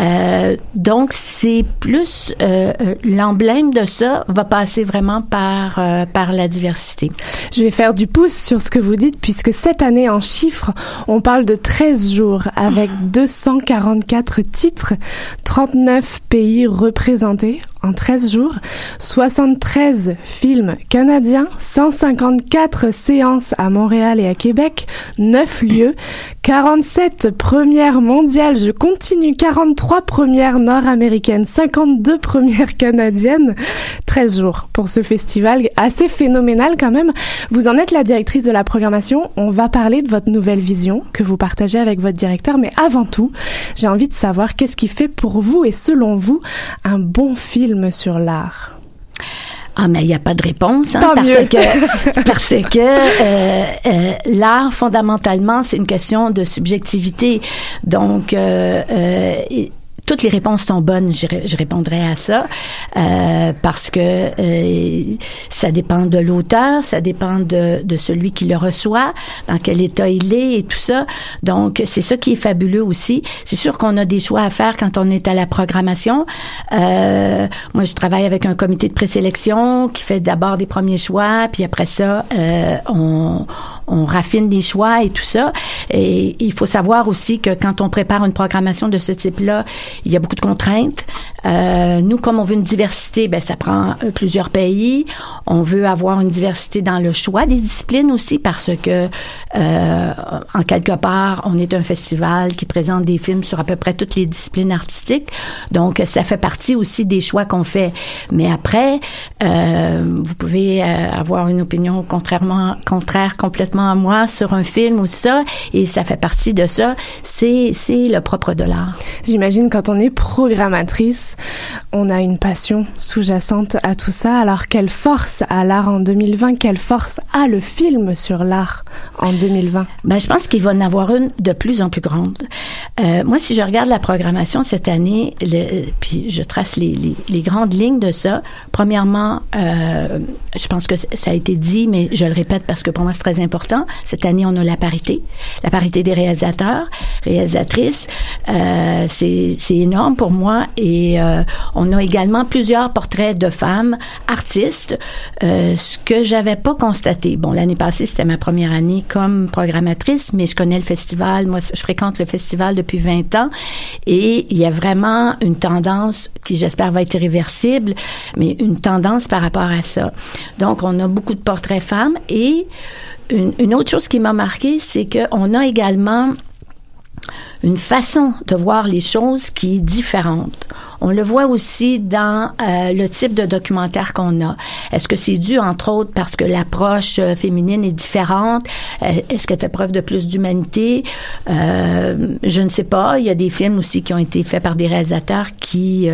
Speaker 12: Euh, donc c'est plus euh, l'emblème de ça va passer vraiment par par la diversité.
Speaker 8: Je vais faire du pouce sur ce que vous dites, puisque cette année, en chiffres, on parle de 13 jours avec 244 titres, 39 pays représentés en 13 jours, 73 films canadiens, 154 séances à Montréal et à Québec, 9 lieux, 47 premières mondiales, je continue, 43 premières nord-américaines, 52 premières canadiennes, 13 jours pour ce festival assez phénoménal quand même. Vous en êtes la directrice de la programmation. On va parler de votre nouvelle vision que vous partagez avec votre directeur. Mais avant tout, j'ai envie de savoir qu'est-ce qui fait pour vous et selon vous un bon film? Sur l'art.
Speaker 12: Ah, mais il n'y a pas de réponse, hein,
Speaker 8: Tant
Speaker 12: parce
Speaker 8: mieux.
Speaker 12: que parce que euh, euh, l'art fondamentalement c'est une question de subjectivité. Donc euh, euh, toutes les réponses sont bonnes, je, ré- je répondrai à ça, euh, parce que euh, ça dépend de l'auteur, ça dépend de, celui qui le reçoit, dans quel état il est et tout ça. Donc, c'est ça qui est fabuleux aussi. C'est sûr qu'on a des choix à faire quand on est à la programmation. Euh, moi, je travaille avec un comité de présélection qui fait d'abord des premiers choix, puis après ça, on, on raffine les choix et tout ça. Et il faut savoir aussi que quand on prépare une programmation de ce type-là, il y a beaucoup de contraintes. Euh, nous, comme on veut une diversité, ben ça prend euh, plusieurs pays. On veut avoir une diversité dans le choix des disciplines aussi parce que euh, en quelque part, on est un festival qui présente des films sur à peu près toutes les disciplines artistiques. Donc, ça fait partie aussi des choix qu'on fait. Mais après, euh, vous pouvez euh, avoir une opinion contrairement contraire complètement à moi sur un film ou ça, et ça fait partie de ça. C'est c'est le propre de l'art.
Speaker 8: J'imagine quand on est programmatrice, on a une passion sous-jacente à tout ça. Alors quelle force a l'art en 2020 Quelle force a le film sur l'art en 2020
Speaker 12: Ben, je pense qu'il va en avoir une de plus en plus grande. Euh, moi, si je regarde la programmation cette année, puis je trace les, grandes lignes de ça. Premièrement, euh, je pense que ça a été dit, mais je le répète parce que pour moi c'est très important. Cette année, on a la parité, la parité des réalisateurs, réalisatrices. Euh, c'est énorme pour moi et euh, on a également plusieurs portraits de femmes artistes, euh, ce que j'avais pas constaté. Bon, l'année passée, c'était ma première année comme programmatrice, mais je connais le festival. Moi, je fréquente le festival depuis 20 ans et il y a vraiment une tendance qui, j'espère, va être irréversible, mais une tendance par rapport à ça. Donc, on a beaucoup de portraits femmes et une, une autre chose qui m'a marqué, c'est qu'on a également une façon de voir les choses qui est différente. On le voit aussi dans euh, le type de documentaire qu'on a. Est-ce que c'est dû, entre autres, parce que l'approche euh, féminine est différente? Euh, Est-ce qu'elle fait preuve de plus d'humanité? Euh, je ne sais pas. Il y a des films aussi qui ont été faits par des réalisateurs qui,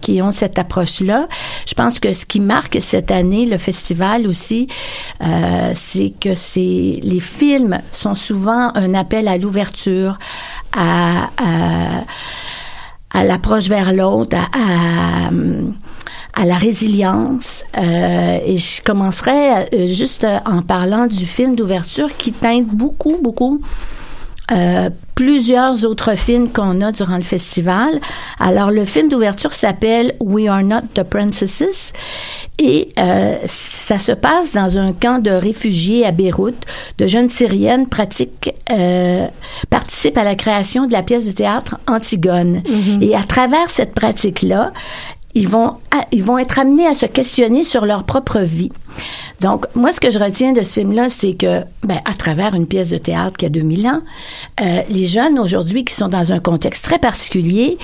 Speaker 12: qui ont cette approche-là. Je pense que ce qui marque cette année le festival aussi, c'est que c'est les films sont souvent un appel à l'ouverture, à, à, à l'approche vers l'autre, à, à, à la résilience. Euh, et je commencerai euh, juste en parlant du film d'ouverture qui teinte beaucoup, beaucoup euh, plusieurs autres films qu'on a durant le festival. Alors, le film d'ouverture s'appelle We Are Not the Princesses et euh, ça se passe dans un camp de réfugiés à Beyrouth. De jeunes Syriennes pratiquent, euh, participent à la création de la pièce de théâtre Antigone. Et à travers cette pratique-là, ils vont, ils vont être amenés à se questionner sur leur propre vie. Donc, moi, ce que je retiens de ce film-là, c'est que, ben, à travers une pièce de théâtre qui a 2000 ans, euh, les jeunes aujourd'hui qui sont dans un contexte très particulier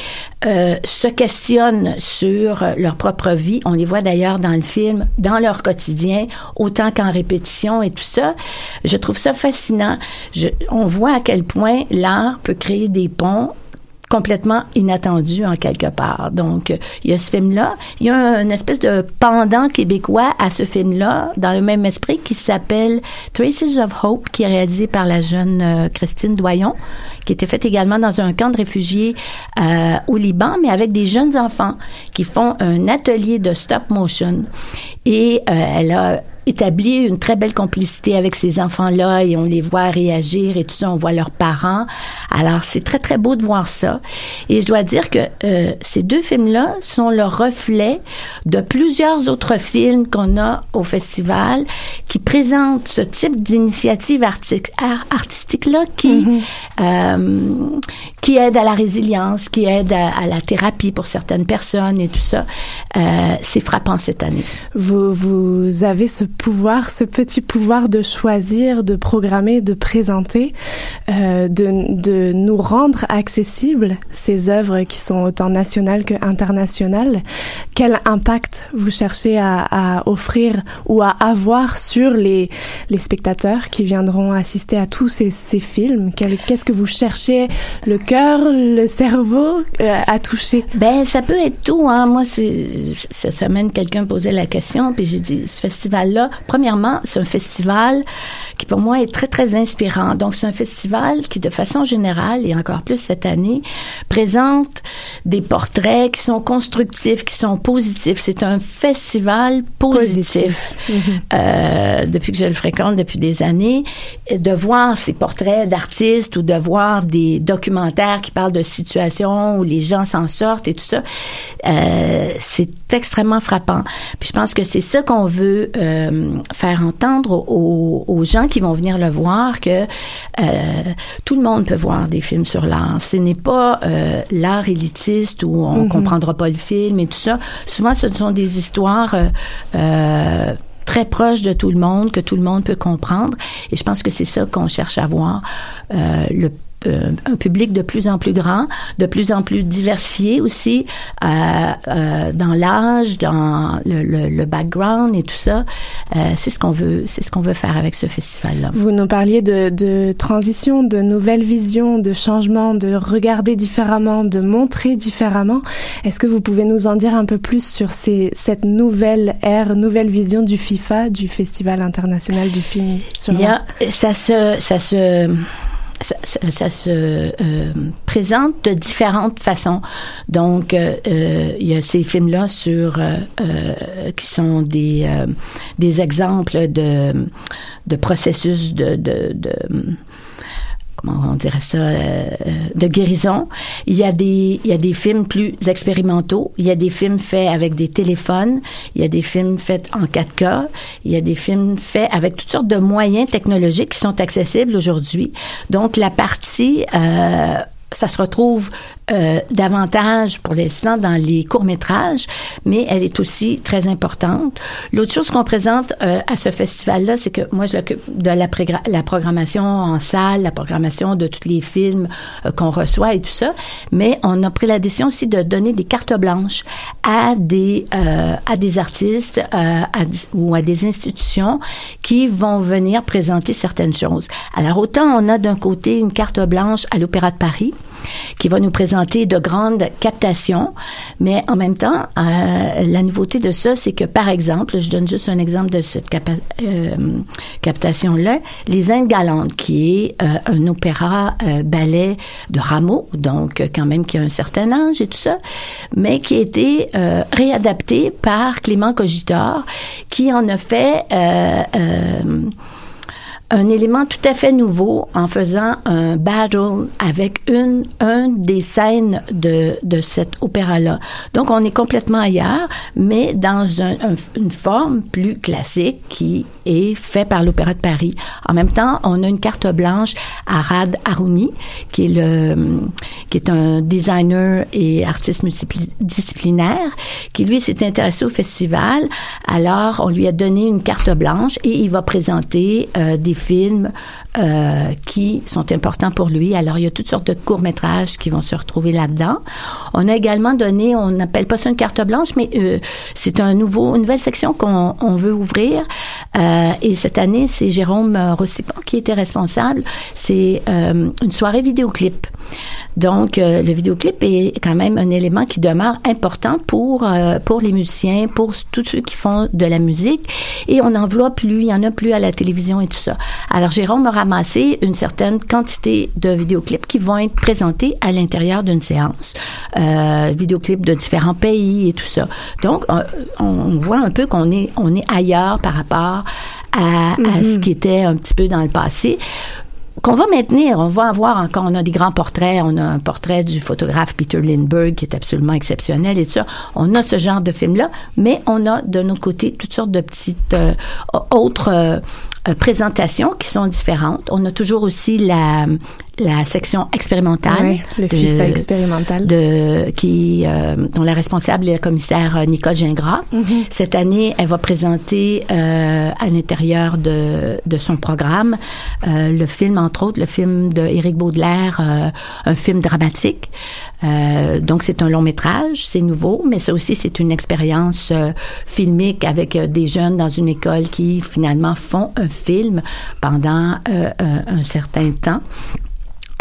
Speaker 12: euh, se questionnent sur leur propre vie. On les voit d'ailleurs dans le film, dans leur quotidien, autant qu'en répétition et tout ça. Je trouve ça fascinant. Je, on voit à quel point l'art peut créer des ponts complètement inattendu en quelque part. Donc, il y a ce film-là. Il y a une espèce de pendant québécois à ce film-là, dans le même esprit, qui s'appelle Traces of Hope, qui est réalisé par la jeune euh, Christine Doyon, qui était faite également dans un camp de réfugiés euh, au Liban, mais avec des jeunes enfants qui font un atelier de stop motion. Et euh, elle a établi une très belle complicité avec ces enfants-là et on les voit réagir et tout ça, on voit leurs parents. Alors, c'est très, très beau de voir ça. Et je dois dire que euh, ces deux films-là sont le reflet de plusieurs autres films qu'on a au festival qui présentent ce type d'initiative arti- ar- artistique-là qui, euh, qui aide à la résilience, qui aide à, à la thérapie pour certaines personnes et tout ça. Euh, c'est frappant cette année.
Speaker 8: Vous, vous avez ce pouvoir, ce petit pouvoir de choisir, de programmer, de présenter, euh, de, de nous rendre accessibles ces œuvres qui sont autant nationales que internationales. Quel impact vous cherchez à, offrir ou à avoir sur les, les spectateurs qui viendront assister à tous ces, films? Qu'est-ce que vous cherchez? Le cœur, le cerveau euh, à toucher?
Speaker 12: Ben, ça peut être tout. Hein. Moi, cette semaine, quelqu'un posait la question, puis j'ai dit, ce festival-là, premièrement, c'est un festival qui, pour moi, est très, très inspirant. Donc, c'est un festival qui, de façon générale, et encore plus cette année, présente des portraits qui sont constructifs, qui sont positifs. C'est un festival positif. Euh, depuis que je le fréquente depuis des années, de voir ces portraits d'artistes ou de voir des documentaires qui parlent de situations où les gens s'en sortent et tout ça, euh, c'est extrêmement frappant. Puis je pense que c'est ça qu'on veut euh, faire entendre aux, aux gens qui vont venir le voir que euh, tout le monde peut voir des films sur l'art. Ce n'est pas euh, l'art élitiste où on
Speaker 8: Mhm.
Speaker 12: comprendra pas le film et tout ça. Souvent, ce sont des histoires euh, euh, très proches de tout le monde, que tout le monde peut comprendre. Et je pense que c'est ça qu'on cherche à voir. Euh, le euh, un public de plus en plus grand, de plus en plus diversifié aussi euh, euh, dans l'âge, dans le, le, le background et tout ça. Euh, c'est ce qu'on veut, c'est ce qu'on veut faire avec ce festival-là.
Speaker 8: Vous nous parliez de, de transition, de nouvelles visions, de changement, de regarder différemment, de montrer différemment. Est-ce que vous pouvez nous en dire un peu plus sur ces, cette nouvelle ère, nouvelle vision du FIFA, du Festival international du film sur
Speaker 12: Il y a,
Speaker 8: l'art
Speaker 12: ça se, ça se, ça, ça- ça se euh, présente de différentes façons. Donc, euh, euh, il y a ces films-là sur euh, euh, qui sont des des exemples de de processus de de, de on dirait ça, euh, de guérison. Il y a des, il y a des films plus expérimentaux. Il y a des films faits avec des téléphones. Il y a des films faits en 4K. Il y a des films faits avec toutes sortes de moyens technologiques qui sont accessibles aujourd'hui. Donc, la partie, euh, ça se retrouve euh, davantage pour l'instant dans les courts-métrages, mais elle est aussi très importante. L'autre chose qu'on présente euh, à ce festival-là, c'est que moi, je m'occupe de la, la programmation en salle, la programmation de tous les films euh, qu'on reçoit et tout ça, mais on a pris la décision aussi de donner des cartes blanches à des, euh, à des artistes euh, à ou à des institutions qui vont venir présenter certaines choses. Alors, autant on a d'un côté une carte blanche à l'Opéra de Paris, qui va nous présenter de grandes captations, mais en même temps, euh, la nouveauté de ça, c'est que, par exemple, je donne juste un exemple de cette euh, captation-là, Les Indes galantes, qui est euh, un opéra euh, ballet de Rameau, donc quand même qui a un certain âge et tout ça, mais qui a été réadapté par Clément Cogitor, qui en a fait... un élément tout à fait nouveau en faisant un battle avec une un des scènes de, de cet opéra-là. Donc, on est complètement ailleurs, mais dans un- un- une forme plus classique qui est fait par l'Opéra de Paris. En même temps, on a une carte blanche à Rad Harouni, qui est le qui est un designer et artiste multidisciplinaire, qui lui s'est intéressé au festival. Alors, on lui a donné une carte blanche et il va présenter euh, des films euh, qui sont importants pour lui. Alors, il y a toutes sortes de courts-métrages qui vont se retrouver là-dedans. On a également donné, on n'appelle pas ça une carte blanche, mais euh, c'est un nouveau, une nouvelle section qu'on on veut ouvrir. Euh, et cette année, c'est Jérôme Rossipon qui était responsable. C'est euh, une soirée vidéoclip. Donc, euh, le vidéoclip est quand même un élément qui demeure important pour euh, pour les musiciens, pour tous ceux qui font de la musique. Et on n'en voit plus, il y en a plus à la télévision et tout ça. Alors, Jérôme a ramassé une certaine quantité de vidéoclips qui vont être présentés à l'intérieur d'une séance. Euh, vidéoclips de différents pays et tout ça. Donc, euh, on, on voit un peu qu'on est on est ailleurs par rapport à, à ce qui était un petit peu dans le passé qu'on va maintenir. On va avoir encore, on a des grands portraits. On a un portrait du photographe Peter Lindbergh qui est absolument exceptionnel et tout ça. On a ce genre de film-là, mais on a de notre côté toutes sortes de petites euh, autres euh, euh, présentations qui sont différentes. On a toujours aussi la la section expérimentale,
Speaker 8: Ouais, le
Speaker 12: de-
Speaker 8: FIFA expérimental.
Speaker 12: de qui euh, dont la responsable est la commissaire euh, Nicole Gingras.
Speaker 8: Mhm.
Speaker 12: Cette année, elle va présenter euh, à l'intérieur de, de son programme euh, le film, entre autres, le film de Éric Baudelaire, euh, un film dramatique. Euh, donc, c'est un long métrage, c'est nouveau, mais ça aussi, c'est une expérience euh, filmique avec des jeunes dans une école qui, finalement, font un film pendant euh, un certain temps.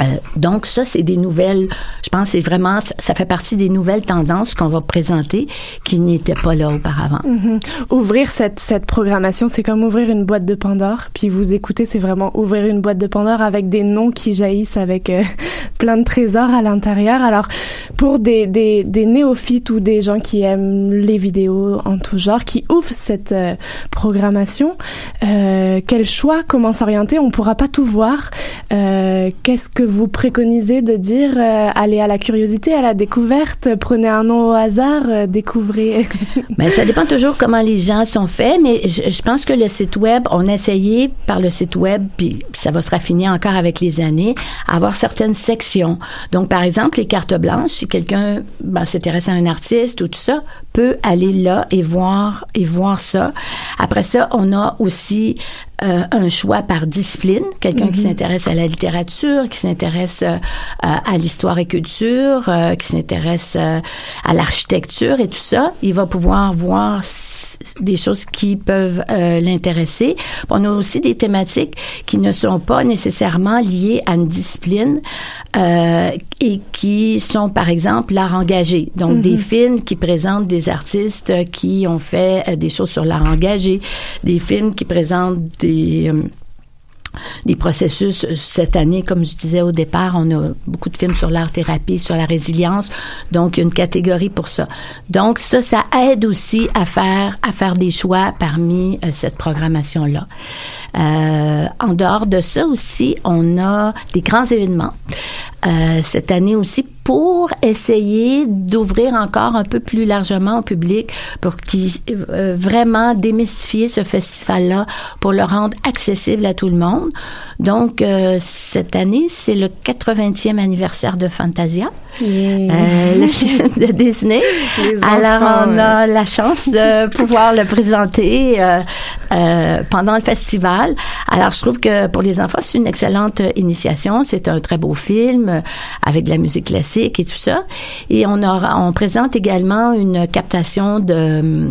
Speaker 12: Euh, donc ça, c'est des nouvelles. Je pense c'est vraiment, ça fait partie des nouvelles tendances qu'on va présenter qui n'étaient pas là auparavant.
Speaker 8: Mhm. Ouvrir cette, cette programmation, c'est comme ouvrir une boîte de Pandore. Puis vous écoutez, c'est vraiment ouvrir une boîte de Pandore avec des noms qui jaillissent avec euh, plein de trésors à l'intérieur. Alors, pour des, des, des néophytes ou des gens qui aiment les vidéos en tout genre, qui ouvrent cette euh, programmation, euh, quel choix, comment s'orienter? On pourra pas tout voir. Qu'est-ce que vous préconisez de dire euh, Allez à la curiosité, à la découverte, prenez un nom au hasard, euh, découvrez.
Speaker 12: Mais ça dépend toujours comment les gens sont faits, mais je, pense que le site web, on a essayé par le site web, puis ça va se raffiner encore avec les années, avoir certaines sections. Donc, par exemple, les cartes blanches, si quelqu'un ben, s'intéresse à un artiste ou tout ça, peut aller là et voir et voir ça. Après ça, on a aussi euh, un choix par discipline, quelqu'un qui
Speaker 8: Mhm.
Speaker 12: s'intéresse à la littérature, qui s'intéresse euh, à, l'histoire et culture, euh, qui s'intéresse euh, à l'architecture et tout ça, il va pouvoir voir des choses qui peuvent euh, l'intéresser. On a aussi des thématiques qui ne sont pas nécessairement liées à une discipline euh, et qui sont, par exemple, l'art engagé. Donc,
Speaker 8: Mhm.
Speaker 12: des films qui présentent des artistes qui ont fait euh, des choses sur l'art engagé, des films qui présentent des... euh, des processus cette année, comme je disais au départ, on a beaucoup de films sur l'art thérapie, sur la résilience, donc une catégorie pour ça. Donc ça, ça aide aussi à faire à faire des choix parmi euh, cette programmation là. Euh, en dehors de ça aussi, on a des grands événements. Euh, cette année aussi pour essayer d'ouvrir encore un peu plus largement au public pour qu'il euh, vraiment démystifier ce festival-là pour le rendre accessible à tout le monde. Donc cette année, c'est le 80e anniversaire de Fantasia, le film de Disney. Alors on a la chance de pouvoir le présenter pendant le festival. Alors je trouve que pour les enfants, c'est une excellente euh, initiation. C'est un très beau film euh, avec de la musique classique et tout ça. Et on présente également une captation de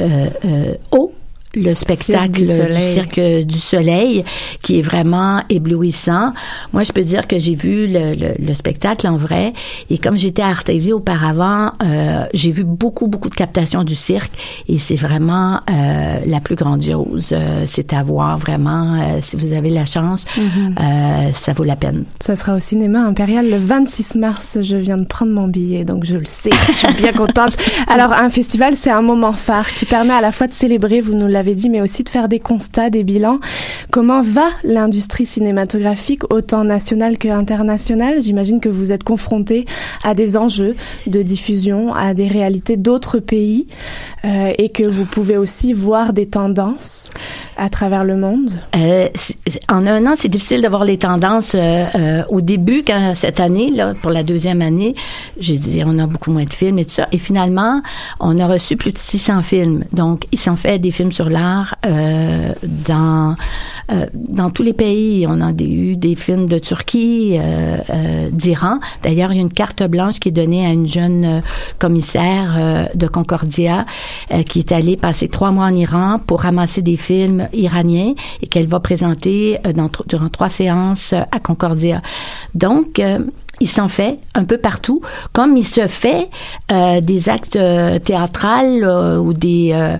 Speaker 12: euh, eau le spectacle
Speaker 8: du
Speaker 12: cirque du soleil qui est vraiment éblouissant. Moi, je peux dire que j'ai vu le, le- le spectacle en vrai et comme j'étais à RTV auparavant, euh, j'ai vu beaucoup beaucoup de captations du cirque et c'est vraiment euh, la plus grandiose. Euh, c'est à voir vraiment euh, si vous avez la chance, euh, ça vaut la peine.
Speaker 8: Ça sera au cinéma impérial le 26 mars. Je viens de prendre mon billet, donc je le sais. Je suis bien contente. Alors, un festival, c'est un moment phare qui permet à la fois de célébrer, vous nous l'avez dit, mais aussi de faire des constats, des bilans. Comment va l'industrie cinématographique, autant nationale que internationale? J'imagine que vous êtes confronté à des enjeux de diffusion, à des réalités d'autres pays, euh, et que vous pouvez aussi voir des tendances à travers le monde.
Speaker 12: Euh, en un an, c'est difficile de voir les tendances. euh, au début, quand cette année, là, pour la deuxième année, j'ai dit on a beaucoup moins de films et tout ça. Et finalement, on a reçu plus de 600 films. Donc, ils sont fait des films sur euh, dans euh, dans tous les pays. On a eu des films de Turquie, euh, d'Iran. D'ailleurs, il y a une carte blanche qui est donnée à une jeune commissaire de Concordia qui est allée passer trois mois en Iran pour ramasser des films iraniens et qu'elle va présenter durant trois séances à Concordia. Donc, il s'en fait un peu partout, comme il se fait euh, des actes euh, théâtrales euh, ou des euh,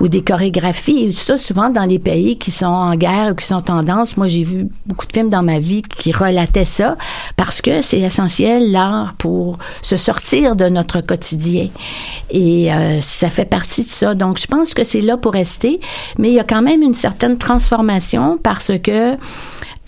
Speaker 12: ou des chorégraphies. Et tout ça, souvent dans les pays qui sont en guerre ou qui sont en tendance. Moi, j'ai vu beaucoup de films dans ma vie qui relataient ça parce que c'est essentiel l'art pour se sortir de notre quotidien. Et euh, ça fait partie de ça. Donc, je pense que c'est là pour rester, mais il y a quand même une certaine transformation parce que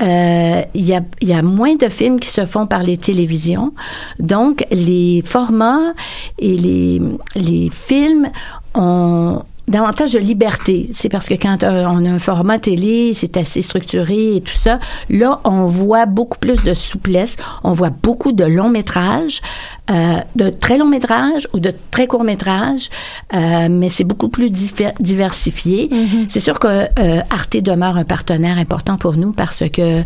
Speaker 12: euh, il, y a, y a moins de films qui se font par les télévisions. Donc, les formats et les, les films ont davantage de liberté. C'est parce que quand euh, on a un format télé, c'est assez structuré et tout ça. Là, on voit beaucoup plus de souplesse. On voit beaucoup de longs métrages, euh, de très longs métrages ou de très courts métrages, euh, mais c'est beaucoup plus diversifié. C'est sûr que euh, Arte demeure un partenaire important pour nous parce que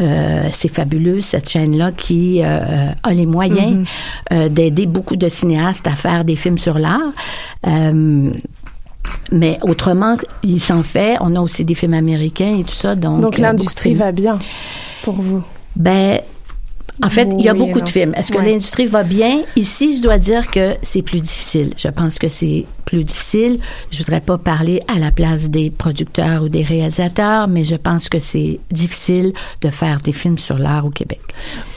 Speaker 12: euh, c'est fabuleux cette chaîne-là qui euh, a les moyens
Speaker 8: Mhm.
Speaker 12: euh, d'aider beaucoup de cinéastes à faire des films sur l'art. Mais autrement, il s'en fait. On a aussi des films américains et tout ça. Donc,
Speaker 8: Donc,
Speaker 12: euh,
Speaker 8: l'industrie va bien pour vous.
Speaker 12: Ben, en fait, il y a beaucoup de films. Est-ce que
Speaker 8: Ouais.
Speaker 12: l'industrie va bien? Ici, je dois dire que c'est plus difficile. Je pense que c'est plus difficile. Je voudrais pas parler à la place des producteurs ou des réalisateurs, mais je pense que c'est difficile de faire des films sur l'art au Québec.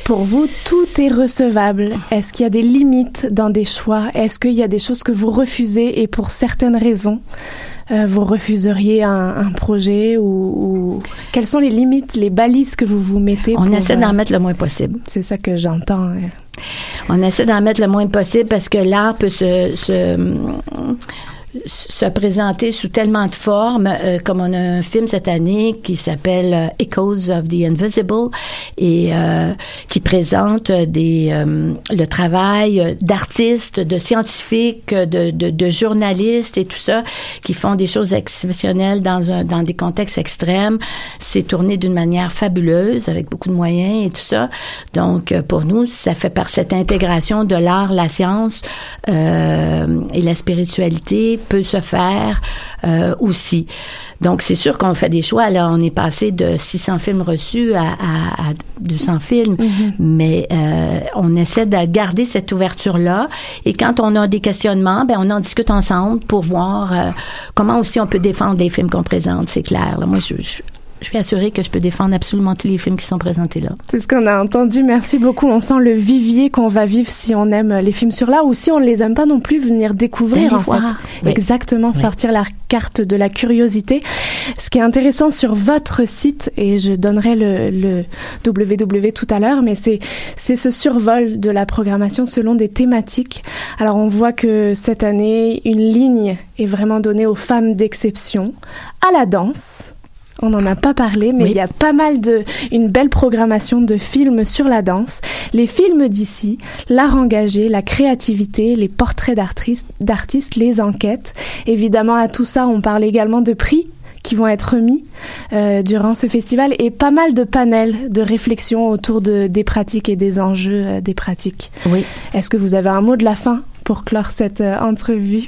Speaker 8: Pour vous, tout est recevable. Est-ce qu'il y a des limites dans des choix? Est-ce qu'il y a des choses que vous refusez et pour certaines raisons, euh, vous refuseriez un, un projet ou, ou- quelles sont les limites, les balises que vous vous mettez
Speaker 12: On
Speaker 8: pour,
Speaker 12: essaie
Speaker 8: euh,
Speaker 12: d'en mettre le moins possible.
Speaker 8: C'est ça que j'entends. euh.
Speaker 12: On essaie d'en mettre le moins possible parce que l'art peut se, se, se présenter sous tellement de formes, euh, comme on a un film cette année qui s'appelle euh, Echoes of the Invisible et euh, qui présente euh, des euh, le travail d'artistes, de scientifiques, de, de, de journalistes et tout ça qui font des choses exceptionnelles dans un dans des contextes extrêmes. C'est tourné d'une manière fabuleuse avec beaucoup de moyens et tout ça. Donc pour nous, ça fait par cette intégration de l'art, la science et la spiritualité peut se faire euh, aussi. Donc c'est sûr qu'on fait des choix. Là, on est passé de 600 films reçus à, à, à 200 films, mais euh, on essaie de garder cette ouverture là. Et quand on a des questionnements, ben on en discute ensemble pour voir euh, comment aussi on peut défendre les films qu'on présente. C'est clair. Là. Moi, je, je je suis assurée que je peux défendre absolument tous les films qui sont présentés là.
Speaker 8: C'est ce qu'on a entendu. Merci beaucoup. On sent le vivier qu'on va vivre si on aime les films sur l'art ou si on ne les aime pas non plus, venir découvrir en
Speaker 12: voir.
Speaker 8: fait.
Speaker 12: Oui.
Speaker 8: Exactement,
Speaker 12: Oui.
Speaker 8: sortir la carte de la curiosité. Ce qui est intéressant sur votre site, et je donnerai le, le www tout à l'heure, mais c'est c'est ce survol de la programmation selon des thématiques. Alors on voit que cette année, une ligne est vraiment donnée aux femmes d'exception, à la danse. On n'en a pas parlé, mais il y a pas mal de, une belle programmation de films sur la danse, les films d'ici, l'art engagé, la créativité, les portraits d'artistes, d'artistes, les enquêtes. Évidemment, à tout ça, on parle également de prix qui vont être remis euh, durant ce festival et pas mal de panels de réflexion autour de, des pratiques et des enjeux euh, des pratiques.
Speaker 12: Oui.
Speaker 8: Est-ce que vous avez un mot de la fin pour clore cette euh, entrevue?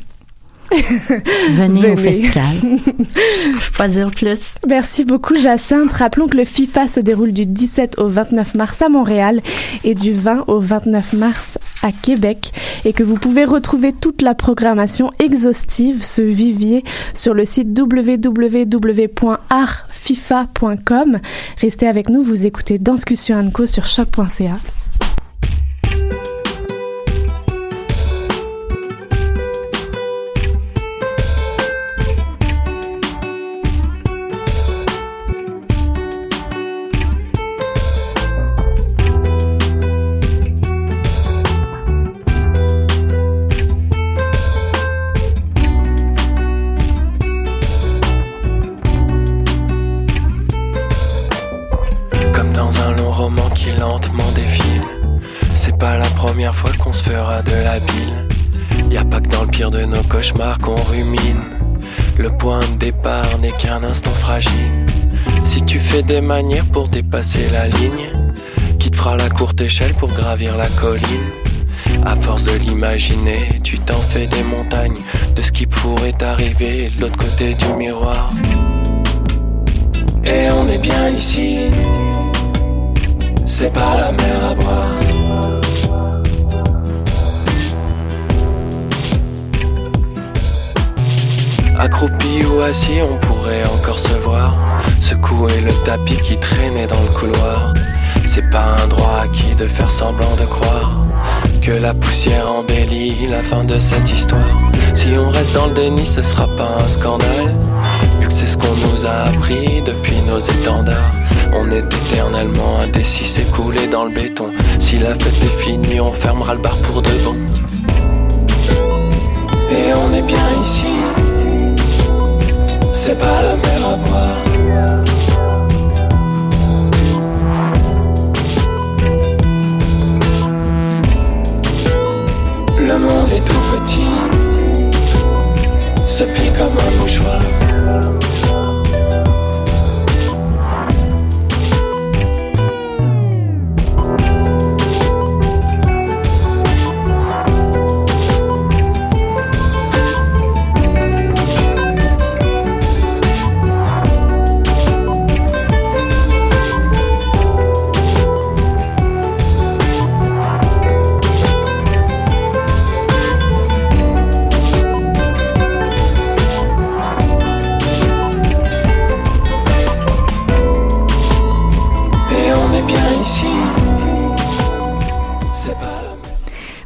Speaker 12: Venez, au festival. Je peux pas dire plus.
Speaker 8: Merci beaucoup Jacinthe. Rappelons que le FIFA se déroule du 17 au 29 mars à Montréal et du 20 au 29 mars à Québec et que vous pouvez retrouver toute la programmation exhaustive, ce vivier, sur le site www.artfifa.com. Restez avec nous, vous écoutez Danscussion sur choc.ca.
Speaker 13: qu'un instant fragile. Si tu fais des manières pour dépasser la ligne, qui te fera la courte échelle pour gravir la colline. À force de l'imaginer, tu t'en fais des montagnes de ce qui pourrait t'arriver de l'autre côté du miroir. Et on est bien ici, c'est pas la mer à boire. Accroupi ou assis, on pourrait encore se voir. Secouer le tapis qui traînait dans le couloir. C'est pas un droit acquis de faire semblant de croire que la poussière embellit la fin de cette histoire. Si on reste dans le déni, ce sera pas un scandale. Vu que c'est ce qu'on nous a appris depuis nos étendards. On est éternellement indécis, coulé dans le béton. Si la fête est finie, on fermera le bar pour de bon. Et on est bien ici. C'est pas la mer à boire. Le monde est tout petit, se plie comme un mouchoir.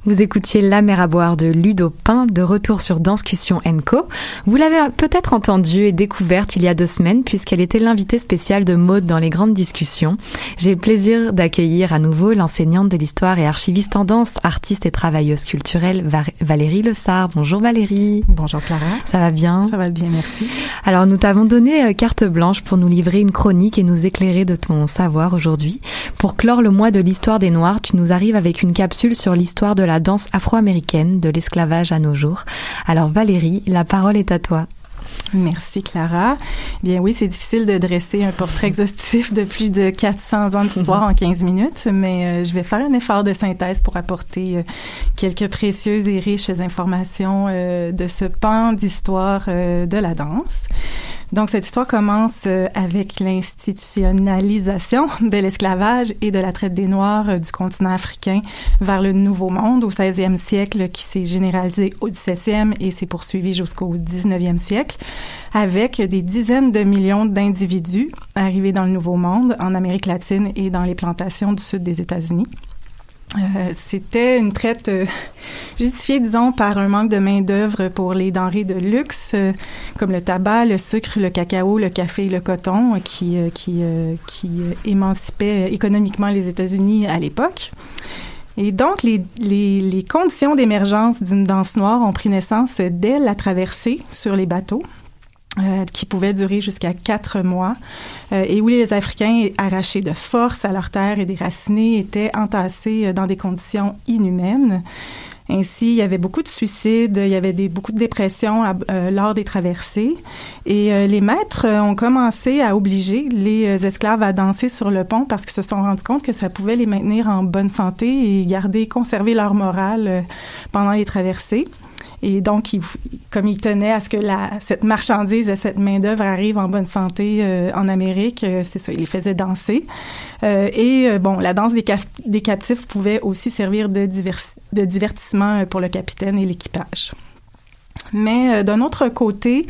Speaker 7: Vous écoutiez La mer à boire de Ludo Pain, de retour sur Danscussion Co. Vous l'avez peut-être entendue et découverte il y a deux semaines puisqu'elle était l'invitée spéciale de Maude dans les grandes discussions. J'ai le plaisir d'accueillir à nouveau l'enseignante de l'histoire et archiviste en danse, artiste et travailleuse culturelle Va- Valérie Le Sart. Bonjour Valérie.
Speaker 14: Bonjour Clara.
Speaker 7: Ça va bien?
Speaker 14: Ça va bien, merci.
Speaker 7: Alors nous t'avons donné euh, carte blanche pour nous livrer une chronique et nous éclairer de ton savoir aujourd'hui. Pour clore le mois de l'histoire des Noirs, tu nous arrives avec une capsule sur l'histoire de la danse afro-américaine, de l'esclavage à nos jours. Alors Valérie, la parole est à toi.
Speaker 14: Merci Clara. Bien oui, c'est difficile de dresser un portrait exhaustif de plus de 400 ans d'histoire en 15 minutes, mais euh, je vais faire un effort de synthèse pour apporter euh, quelques précieuses et riches informations euh, de ce pan d'histoire de la danse. Donc, cette histoire commence euh, avec l'institutionnalisation de l'esclavage et de la traite des Noirs euh, du continent africain vers le Nouveau Monde au 16e siècle, qui s'est généralisé au 17e et s'est poursuivi jusqu'au 19e siècle, avec des dizaines de millions d'individus arrivés dans le Nouveau Monde, en Amérique latine et dans les plantations du sud des États-Unis. Euh, c'était une traite euh, justifiée, disons, par un manque de main-d'œuvre pour les denrées de luxe, euh, comme le tabac, le sucre, le cacao, le café et le coton, qui, qui, qui émancipaient économiquement les États-Unis à l'époque. Et donc, les, les, les conditions d'émergence d'une danse noire ont pris naissance dès la traversée sur les bateaux. Euh, qui pouvait durer jusqu'à quatre mois, euh, et où les Africains, arrachés de force à leur terre et déracinés, étaient entassés euh, dans des conditions inhumaines. Ainsi, il y avait beaucoup de suicides, il y avait des, beaucoup de dépressions euh, lors des traversées. Et euh, les maîtres euh, ont commencé à obliger les euh, esclaves à danser sur le pont parce qu'ils se sont rendus compte que ça pouvait les maintenir en bonne santé et garder, conserver leur morale pendant les traversées. Et donc, comme ils tenaient à ce que cette marchandise, cette main-d'œuvre arrive en bonne santé euh, en Amérique, euh, c'est ça, ils les faisaient danser. Euh, et bon, la danse des, des captifs pouvait aussi servir de, de divertissement pour le capitaine et l'équipage. Mais d'un autre côté,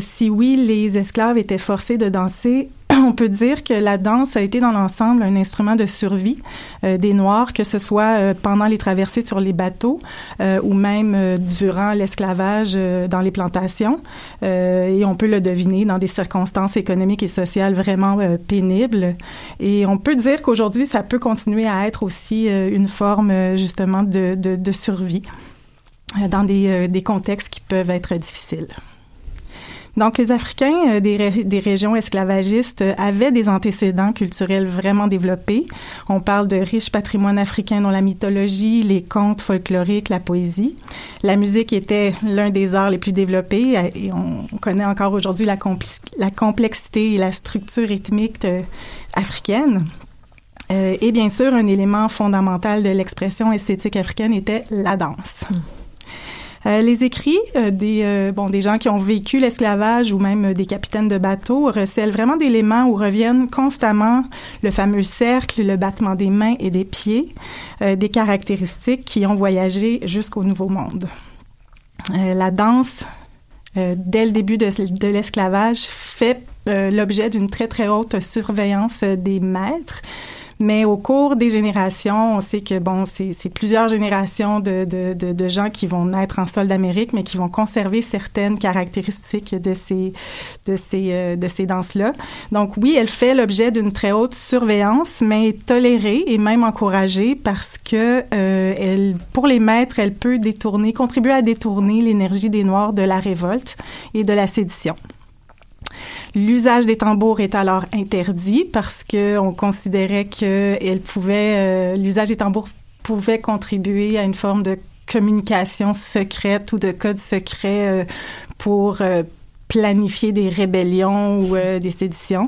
Speaker 14: si oui, les esclaves étaient forcés de danser, on peut dire que la danse a été dans l'ensemble un instrument de survie euh, des Noirs, que ce soit euh, pendant les traversées sur les bateaux euh, ou même durant l'esclavage dans les plantations. Et on peut le deviner dans des circonstances économiques et sociales vraiment pénibles. Et on peut dire qu'aujourd'hui, ça peut continuer à être aussi une forme justement de, survie dans des contextes qui peuvent être difficiles. Donc, les Africains euh, des, ré- des régions esclavagistes euh, avaient des antécédents culturels vraiment développés. On parle de riches patrimoine africain dont la mythologie, les contes folkloriques, la poésie. La musique était l'un des arts les plus développés euh, et on connaît encore aujourd'hui la, complexité et la structure rythmique africaine. Et bien sûr, un élément fondamental de l'expression esthétique africaine était la danse. Euh, les écrits euh, des, euh, des gens qui ont vécu l'esclavage ou même euh, des capitaines de bateaux recèlent vraiment d'éléments où reviennent constamment le fameux cercle, le battement des mains et des pieds, euh, des caractéristiques qui ont voyagé jusqu'au Nouveau Monde. Euh, la danse, euh, dès le début de, l'esclavage, fait euh, l'objet d'une très très haute surveillance euh, des maîtres. Mais au cours des générations, on sait que bon, c'est plusieurs générations de, de, de, de gens qui vont naître en sol d'Amérique, mais qui vont conserver certaines caractéristiques de ces de ces euh, de ces danses-là. Donc oui, elle fait l'objet d'une très haute surveillance, mais tolérée et même encouragée parce que euh, elle, pour les maîtres, elle peut détourner, contribuer à détourner l'énergie des Noirs de la révolte et de la sédition. L'usage des tambours est alors interdit parce que on considérait que euh, l'usage des tambours pouvait contribuer à une forme de communication secrète ou de code secret euh, pour euh, planifier des rébellions ou des séditions.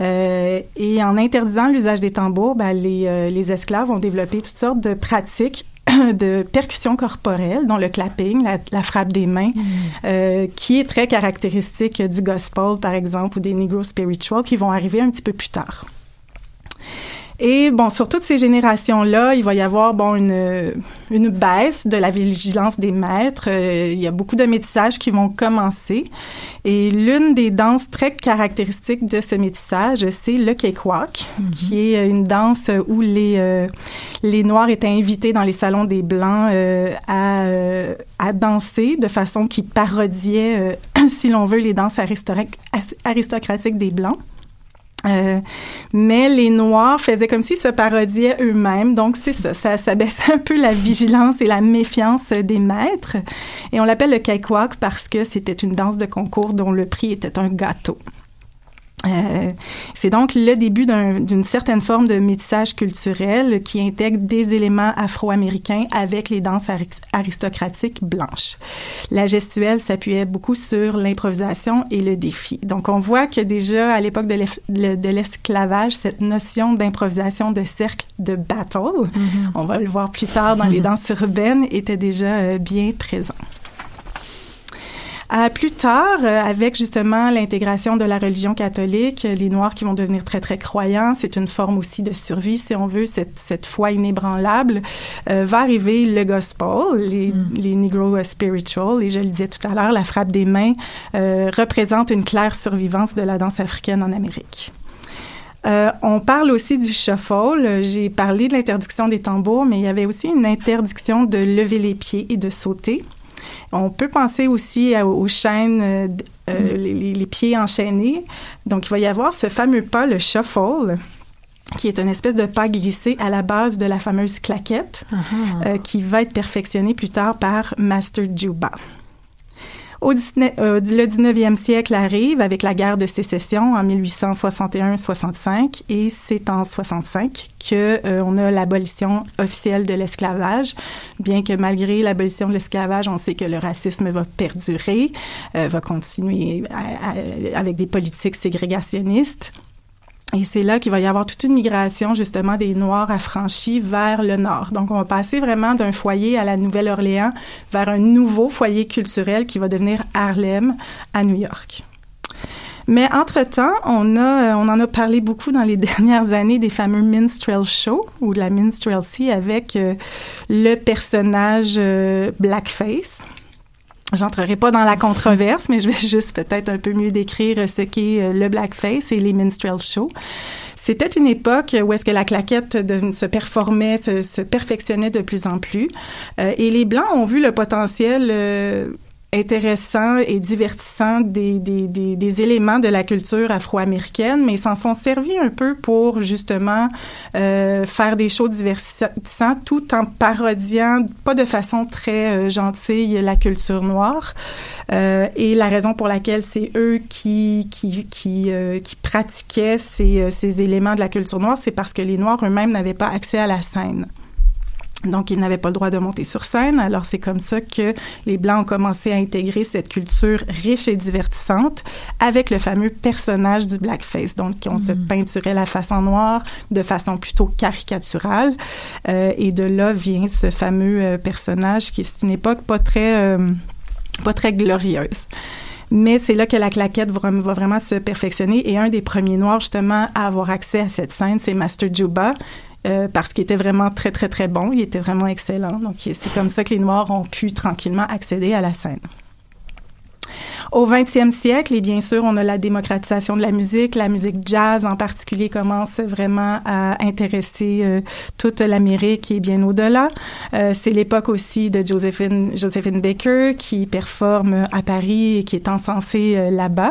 Speaker 14: Et en interdisant l'usage des tambours, ben, les, les esclaves ont développé toutes sortes de pratiques de percussion corporelle, dont le clapping, la, la frappe des mains, euh, qui est très caractéristique du gospel, par exemple, ou des Negro spiritual, qui vont arriver un petit peu plus tard. Et bon, sur toutes ces générations-là, il va y avoir bon une, une baisse de la vigilance des maîtres. Euh, il y a beaucoup de métissages qui vont commencer. Et l'une des danses très caractéristiques de ce métissage, c'est le cakewalk, qui est une danse où les euh, les Noirs étaient invités dans les salons des Blancs euh, à à danser de façon qui parodiait, si l'on veut, les danses aristoc- aristocratiques des Blancs. Euh, mais les Noirs faisaient comme s'ils se parodiaient eux-mêmes. Donc, c'est ça, ça, ça baissait un peu la vigilance et la méfiance des maîtres. Et on l'appelle le cakewalk parce que c'était une danse de concours dont le prix était un gâteau. Euh, c'est donc le début d'un- d'une certaine forme de métissage culturel qui intègre des éléments afro-américains avec les danses ari- aristocratiques blanches. La gestuelle s'appuyait beaucoup sur l'improvisation et le défi. Donc on voit que déjà à l'époque de l'esclavage, cette notion d'improvisation de cercle de battle, on va le voir plus tard dans les danses urbaines, était déjà euh, bien présent. À plus tard, euh, avec justement l'intégration de la religion catholique, euh, les Noirs qui vont devenir très, très croyants, c'est une forme aussi de survie, si on veut, cette, cette foi inébranlable, euh, va arriver le gospel, les, les Negro spiritual, et je le disais tout à l'heure, la frappe des mains euh, représente une claire survivance de la danse africaine en Amérique. Euh, on parle aussi du shuffle. J'ai parlé de l'interdiction des tambours, mais il y avait aussi une interdiction de lever les pieds et de sauter. On peut penser aussi à- aux chaînes, euh, euh, les, les- pieds enchaînés. Donc, il va y avoir ce fameux pas, le shuffle, qui est une espèce de pas glissé à la base de la fameuse claquette, euh, qui va être perfectionné plus tard par Master Juba. Au 19, euh, le 19e siècle arrive avec la guerre de sécession en 1861-65 et c'est en 65 que euh, on a l'abolition officielle de l'esclavage. Bien que malgré l'abolition de l'esclavage, on sait que le racisme va perdurer, euh, va continuer avec des politiques ségrégationnistes. Et c'est là qu'il va y avoir toute une migration justement des Noirs affranchis vers le nord. Donc on va passer vraiment d'un foyer à la Nouvelle-Orléans vers un nouveau foyer culturel qui va devenir Harlem à New York. Mais entre-temps, on, euh, on en a parlé beaucoup dans les dernières années des fameux minstrel shows ou de la minstrelsy avec euh, le personnage euh, blackface. J'entrerai pas dans la controverse, mais je vais juste peut-être un peu mieux décrire ce qu'est euh, le blackface et les minstrel shows. C'était une époque où est-ce que la claquette se performait, se, se perfectionnait de plus en plus. Euh, et les Blancs ont vu le potentiel euh, intéressant et divertissant des, des, des, éléments de la culture afro-américaine, mais ils s'en sont servis un peu pour justement euh, faire des shows divertissants tout en parodiant, pas de façon très euh, gentille, la culture noire. Euh, et la raison pour laquelle c'est eux qui qui qui, qui pratiquaient ces, ces éléments de la culture noire, c'est parce que les Noirs eux-mêmes n'avaient pas accès à la scène. Donc, ils n'avaient pas le droit de monter sur scène. Alors, c'est comme ça que les Blancs ont commencé à intégrer cette culture riche et divertissante avec le fameux personnage du blackface. Donc, on se peinturait la face en noir de façon plutôt caricaturale. Euh, et de là vient ce fameux euh, personnage qui est une époque pas très, euh, pas très glorieuse. Mais c'est là que la claquette va, va vraiment se perfectionner. Et un des premiers Noirs, justement, à avoir accès à cette scène, c'est Master Juba, euh, parce qu'il était vraiment très, très, très bon. Il était vraiment excellent. Donc, c'est comme ça que les Noirs ont pu tranquillement accéder à la scène. Au 20e siècle, et bien sûr, on a la démocratisation de la musique. La musique jazz, en particulier, commence vraiment à intéresser euh, toute l'Amérique et bien au-delà. Euh, c'est l'époque aussi de Josephine, Josephine Baker qui performe à Paris et qui est encensée euh, là-bas.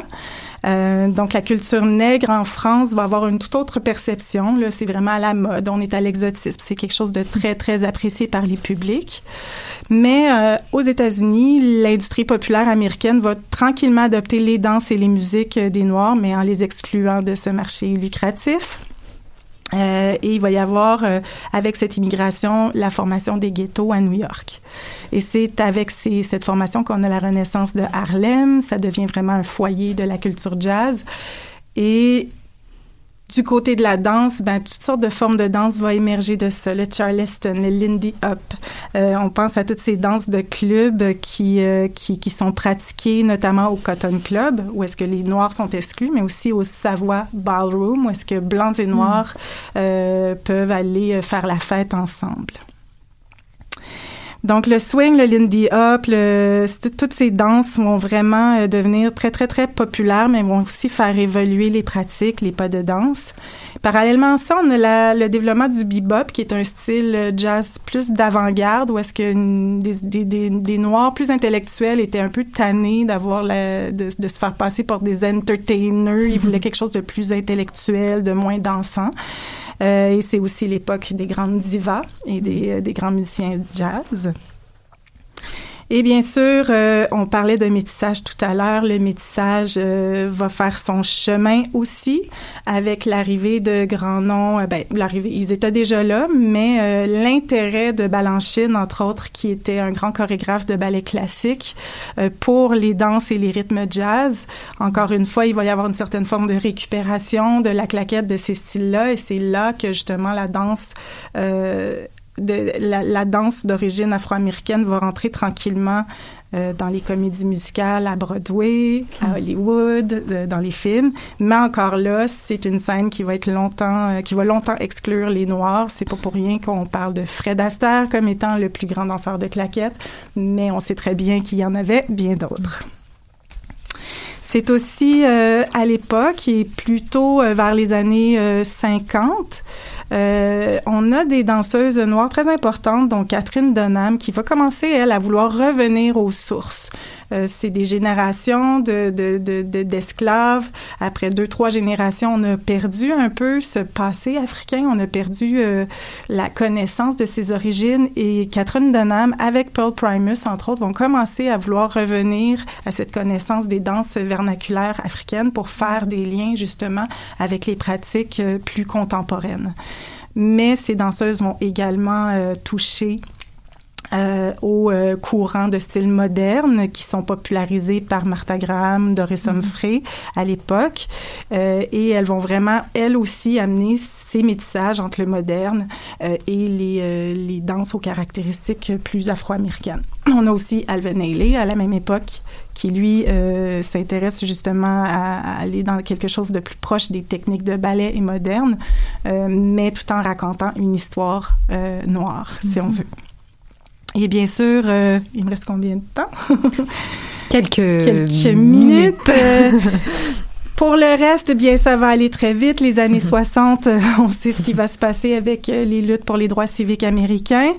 Speaker 14: Euh, donc, la culture nègre en France va avoir une toute autre perception. C'est vraiment à la mode. On est à l'exotisme. C'est quelque chose de très, très apprécié par les publics. Mais euh, aux États-Unis, l'industrie populaire américaine va tranquillement adopter les danses et les musiques euh, des Noirs, mais en les excluant de ce marché lucratif. Euh, et il va y avoir, euh, avec cette immigration, la formation des ghettos à New York. Et c'est avec ces, cette formation qu'on a la renaissance de Harlem. Ça devient vraiment un foyer de la culture jazz. Et du côté de la danse, ben, toutes sortes de formes de danse vont émerger de ça. Le Charleston, le Lindy Hop. Euh, on pense à toutes ces danses de club qui, euh, qui, qui sont pratiquées notamment au Cotton Club, où est-ce que les Noirs sont exclus, mais aussi au Savoie Ballroom, où est-ce que Blancs et Noirs euh, peuvent aller faire la fête ensemble. Donc le swing, le Lindy Hop, le, tout- toutes ces danses vont vraiment euh, devenir très très très populaires, mais vont aussi faire évoluer les pratiques, les pas de danse. Parallèlement à ça, on a la- le développement du bebop, qui est un style euh, jazz plus d'avant-garde, où est-ce que une- des, des, des, des noirs plus intellectuels étaient un peu tannés d'avoir la, de, de se faire passer pour des entertainers. Ils voulaient quelque chose de plus intellectuel, de moins dansant. Euh, et c'est aussi l'époque des grandes divas et des, euh, grands musiciens jazz. Et bien sûr, euh, on parlait de métissage tout à l'heure. Le métissage euh, va faire son chemin aussi avec l'arrivée de grands noms. Euh, ben, l'arrivée, ils étaient déjà là, mais euh, l'intérêt de Balanchine, entre autres, qui était un grand chorégraphe de ballet classique, euh, pour les danses et les rythmes jazz. Encore une fois, il va y avoir une certaine forme de récupération de la claquette de ces styles-là, et c'est là que justement la danse de la, la danse d'origine afro-américaine va rentrer tranquillement euh, dans les comédies musicales à Broadway, à Hollywood, euh, dans les films. Mais encore là, c'est une scène qui va être longtemps, euh, qui va longtemps exclure les Noirs. C'est pas pour rien qu'on parle de Fred Astaire comme étant le plus grand danseur de claquettes, mais on sait très bien qu'il y en avait bien d'autres. C'est aussi euh, à l'époque et plutôt vers les années euh, 50. Euh, on a des danseuses noires très importantes, dont Catherine Dunham, qui va commencer, elle, à vouloir revenir aux sources. Euh, c'est des générations de, de, de, de- d'esclaves. Après deux, trois générations, on a perdu un peu ce passé africain. On a perdu euh, la connaissance de ses origines. Et Catherine Dunham, avec Pearl Primus, entre autres, vont commencer à vouloir revenir à cette connaissance des danses vernaculaires africaines pour faire des liens, justement, avec les pratiques euh, plus contemporaines. Mais ces danseuses vont également toucher euh, aux euh, courants de style moderne qui sont popularisés par Martha Graham, Doris Humphrey à l'époque. Euh, et elles vont vraiment, elles aussi, amener ces métissages entre le moderne euh, et les, euh, les danses aux caractéristiques plus afro-américaines. On a aussi Alvin Ailey à la même époque qui, lui, euh, s'intéresse justement à, à aller dans quelque chose de plus proche des techniques de ballet et moderne, euh, mais tout en racontant une histoire euh, noire, si on
Speaker 7: Mhm.
Speaker 14: veut. Et bien sûr, euh, il me reste combien de temps?
Speaker 7: Quelques,
Speaker 14: Quelques minutes. pour le reste, bien, ça va aller très vite. Les années 60, euh, on sait ce qui va se passer avec euh, les luttes pour les droits civiques américains.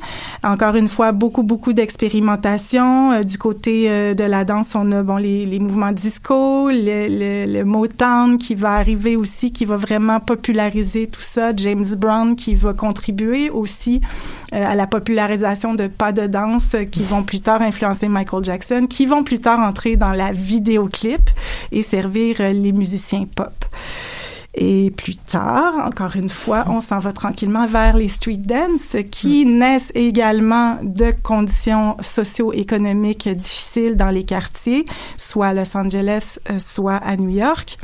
Speaker 14: Encore une fois, beaucoup, beaucoup d'expérimentation. Euh, du côté de la danse, on a bon les, les mouvements disco, le, le, le Motown qui va arriver aussi, qui va vraiment populariser tout ça. James Brown qui va contribuer aussi à la popularisation de pas de danse qui vont plus tard influencer Michael Jackson, qui vont plus tard entrer dans la vidéoclip et servir les musiciens pop. Et plus tard, encore une fois, on s'en va tranquillement vers les street dance qui naissent également de conditions socio-économiques difficiles dans les quartiers, soit à Los Angeles, euh, soit à New York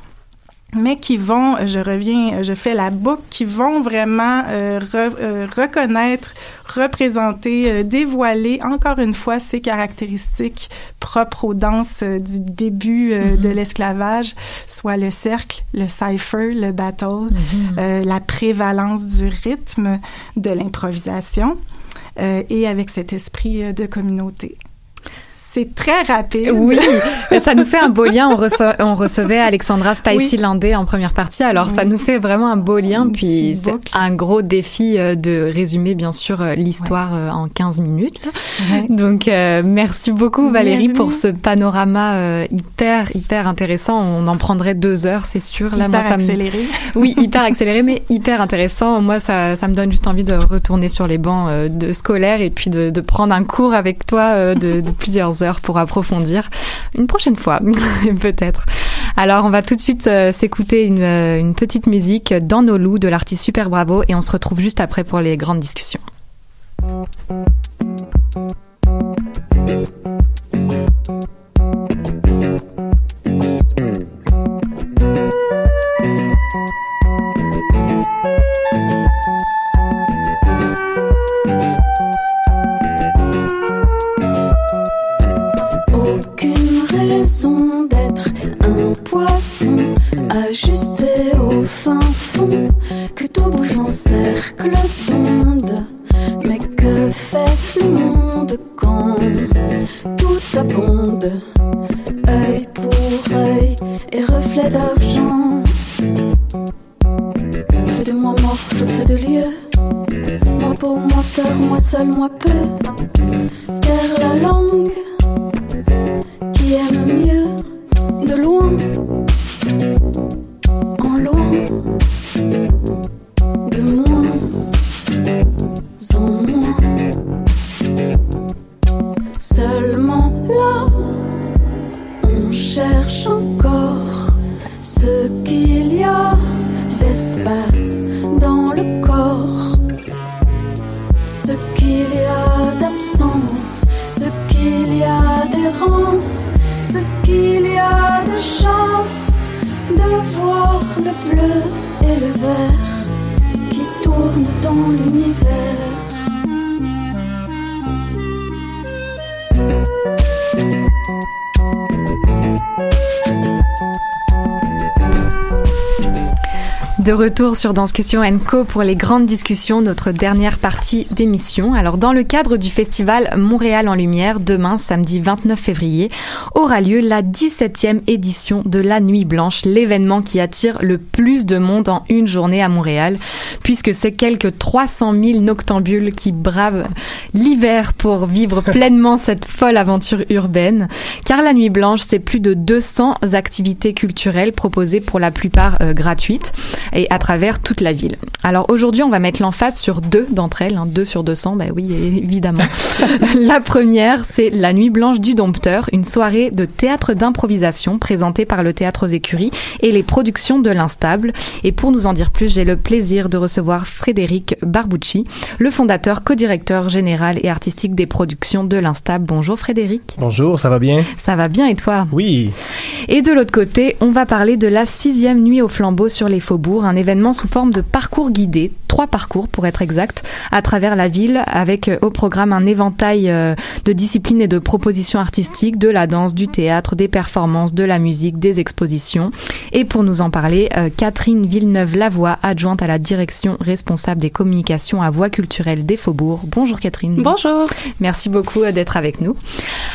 Speaker 14: mais qui vont, je reviens, je fais la boucle, qui vont vraiment euh, re- euh, reconnaître, représenter, euh, dévoiler encore une fois ces caractéristiques propres aux danses euh, du début euh, de l'esclavage, soit le cercle, le cipher, le battle, euh, la prévalence du rythme, de l'improvisation, euh, et avec cet esprit de communauté. C'est très rapide.
Speaker 7: Oui, ça nous fait un beau lien. On, recevait Alexandra Spicy en première partie, alors ça nous fait vraiment un beau lien. Puis c'est un gros défi euh, de résumer, bien sûr, euh, l'histoire euh, en 15 minutes. Donc, euh, merci beaucoup Valérie
Speaker 14: Bienvenue.
Speaker 7: pour ce panorama euh, hyper, hyper intéressant. On en prendrait deux heures, c'est sûr. Là,
Speaker 14: Hyper
Speaker 7: moi, ça me-
Speaker 14: accéléré.
Speaker 7: Oui, hyper accéléré, mais hyper intéressant. Moi, ça, ça me donne juste envie de retourner sur les bancs euh, de scolaire et puis de, de prendre un cours avec toi de, de plusieurs heures pour approfondir une prochaine fois, peut-être. Alors, on va tout de suite euh, s'écouter euh, une petite musique dans nos loups de l'artiste Super Bravo et on se retrouve juste après pour les grandes discussions. Sur Danscussion Co pour les grandes discussions, notre dernière partie d'émission. Alors, dans le cadre du festival Montréal en Lumière, demain, samedi 29 février, aura lieu la 17e édition de la Nuit Blanche, l'événement qui attire le plus de monde en une journée à Montréal, puisque c'est quelques 300 000 noctambules qui bravent l'hiver pour vivre pleinement cette folle aventure urbaine. Car la Nuit Blanche, c'est plus de 200 activités culturelles proposées pour la plupart euh, gratuites et à travers toute la ville. Alors aujourd'hui, on va mettre l'emphase sur deux d'entre elles, hein, deux sur 200, bah oui, évidemment. la première, c'est la Nuit Blanche du Dompteur, une soirée de théâtre d'improvisation présentée par le Théâtre aux Écuries et les productions de l'Instable. Et pour nous en dire plus, j'ai le plaisir de recevoir Frédéric Barbucci, le fondateur, co-directeur général et artistique des productions de l'Instable. Bonjour Frédéric.
Speaker 15: Bonjour, ça va bien?
Speaker 7: Ça va bien et toi?
Speaker 15: Oui.
Speaker 7: Et de l'autre côté, on va parler de la sixième nuit au flambeau sur les faubourgs, un événement sous forme de parcours guidé, trois parcours pour être exact, à travers la ville, avec euh, au programme un éventail euh, de disciplines et de propositions artistiques, de la danse, du théâtre, des performances, de la musique, des expositions. Et pour nous en parler, euh, Catherine Villeneuve-Lavoie, adjointe à la direction responsable des communications à voix culturelle des faubourgs. Bonjour Catherine.
Speaker 8: Bonjour.
Speaker 7: Merci beaucoup euh, d'être avec nous.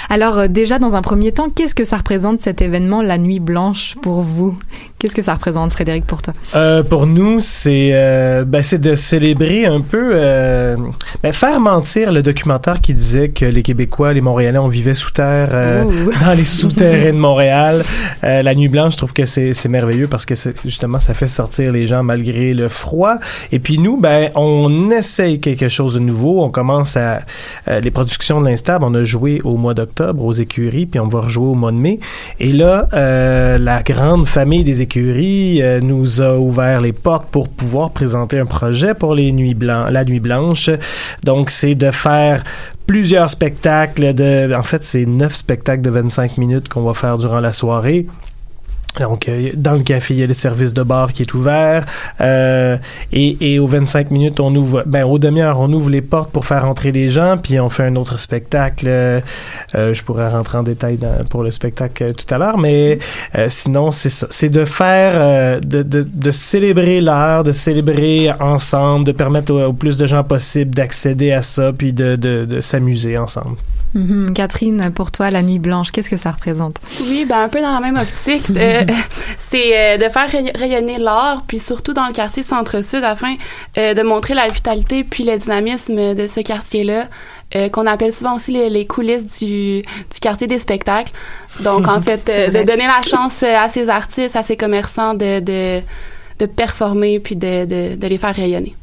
Speaker 7: Alors euh, déjà, dans un premier temps, qu'est-ce que ça représente cet événement, la Nuit Blanche, pour vous? Qu'est-ce que ça représente, Frédéric, pour toi?
Speaker 15: Euh, pour nous, c'est euh, ben, c'est de célébrer un peu, euh, ben, faire mentir le documentaire qui disait que les Québécois, les Montréalais, on vivait sous terre euh, dans les souterrains de Montréal. Euh, la nuit blanche, je trouve que c'est merveilleux parce que justement, ça fait sortir les gens malgré le froid. Et puis nous, ben, on essaye quelque chose de nouveau. On commence à euh, les productions de l'Instable. On a joué au mois d'octobre aux écuries, puis on va rejouer au mois de mai. Et là, euh, la grande famille des écuries euh, nous a ouvert les portes pour pouvoir présenter un projet pour les nuits blancs, la nuit blanche. Donc, c'est de faire plusieurs spectacles de, en fait, c'est neuf spectacles de 25 minutes qu'on va faire durant la soirée. Donc, dans le café, il y a le service de bar qui est ouvert. Euh, et, et aux 25 minutes, on ouvre, ben, aux demi-heures, on ouvre les portes pour faire entrer les gens, puis on fait un autre spectacle. Euh, je pourrais rentrer en détail pour le spectacle euh, tout à l'heure, mais euh, sinon, c'est ça. C'est de faire, euh, de, de, de célébrer l'art, de célébrer ensemble, de permettre au, plus de gens possible d'accéder à ça, puis de, de s'amuser ensemble.
Speaker 7: Mhm. Catherine, pour toi, la Nuit Blanche, qu'est-ce que ça représente?
Speaker 8: Oui, ben un peu dans la même optique. Euh, c'est euh, de faire ray- rayonner l'art, puis surtout dans le quartier Centre-Sud, afin euh, de montrer la vitalité puis le dynamisme de ce quartier-là, euh, qu'on appelle souvent aussi les, les coulisses du, du quartier des spectacles. Donc, en fait, euh, de donner la chance à ces artistes, à ces commerçants de, de, de performer puis de, de, de les faire rayonner.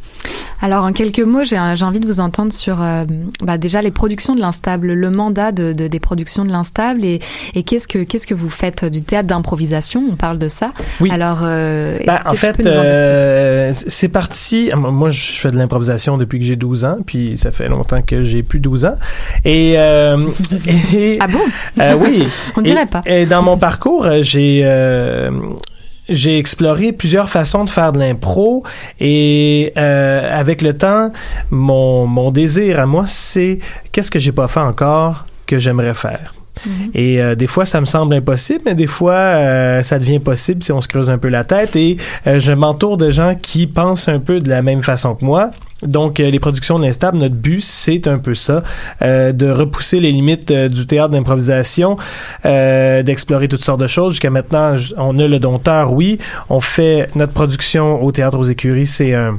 Speaker 7: Alors, en quelques mots, j'ai j'ai envie de vous entendre sur euh, bah, déjà les productions de l'Instable, le mandat de, de- des productions de l'Instable et, et qu'est-ce que qu'est-ce que vous faites du théâtre d'improvisation? On parle de ça.
Speaker 15: Oui.
Speaker 7: Alors, euh, que
Speaker 15: en fait, euh, c'est parti. Moi, je fais de l'improvisation depuis que j'ai 12 ans, puis ça fait longtemps que j'ai plus 12 ans. Et, euh, et-
Speaker 7: ah bon?
Speaker 15: oui.
Speaker 7: On
Speaker 15: Et-
Speaker 7: dirait pas.
Speaker 15: Et dans mon parcours, euh, j'ai euh, j'ai exploré plusieurs façons de faire de l'impro et euh, avec le temps, mon, mon désir à moi, c'est qu'est-ce que j'ai pas fait encore que j'aimerais faire. Et euh, des fois, ça me semble impossible, mais des fois, euh, ça devient possible si on se creuse un peu la tête. Et euh, je m'entoure de gens qui pensent un peu de la même façon que moi. Donc, euh, les productions de l'Instable, notre but, c'est un peu ça, euh, de repousser les limites euh, du théâtre d'improvisation, d'explorer toutes sortes de choses. Jusqu'à maintenant, on a le dompteur, oui. On fait notre production au théâtre aux écuries, c'est un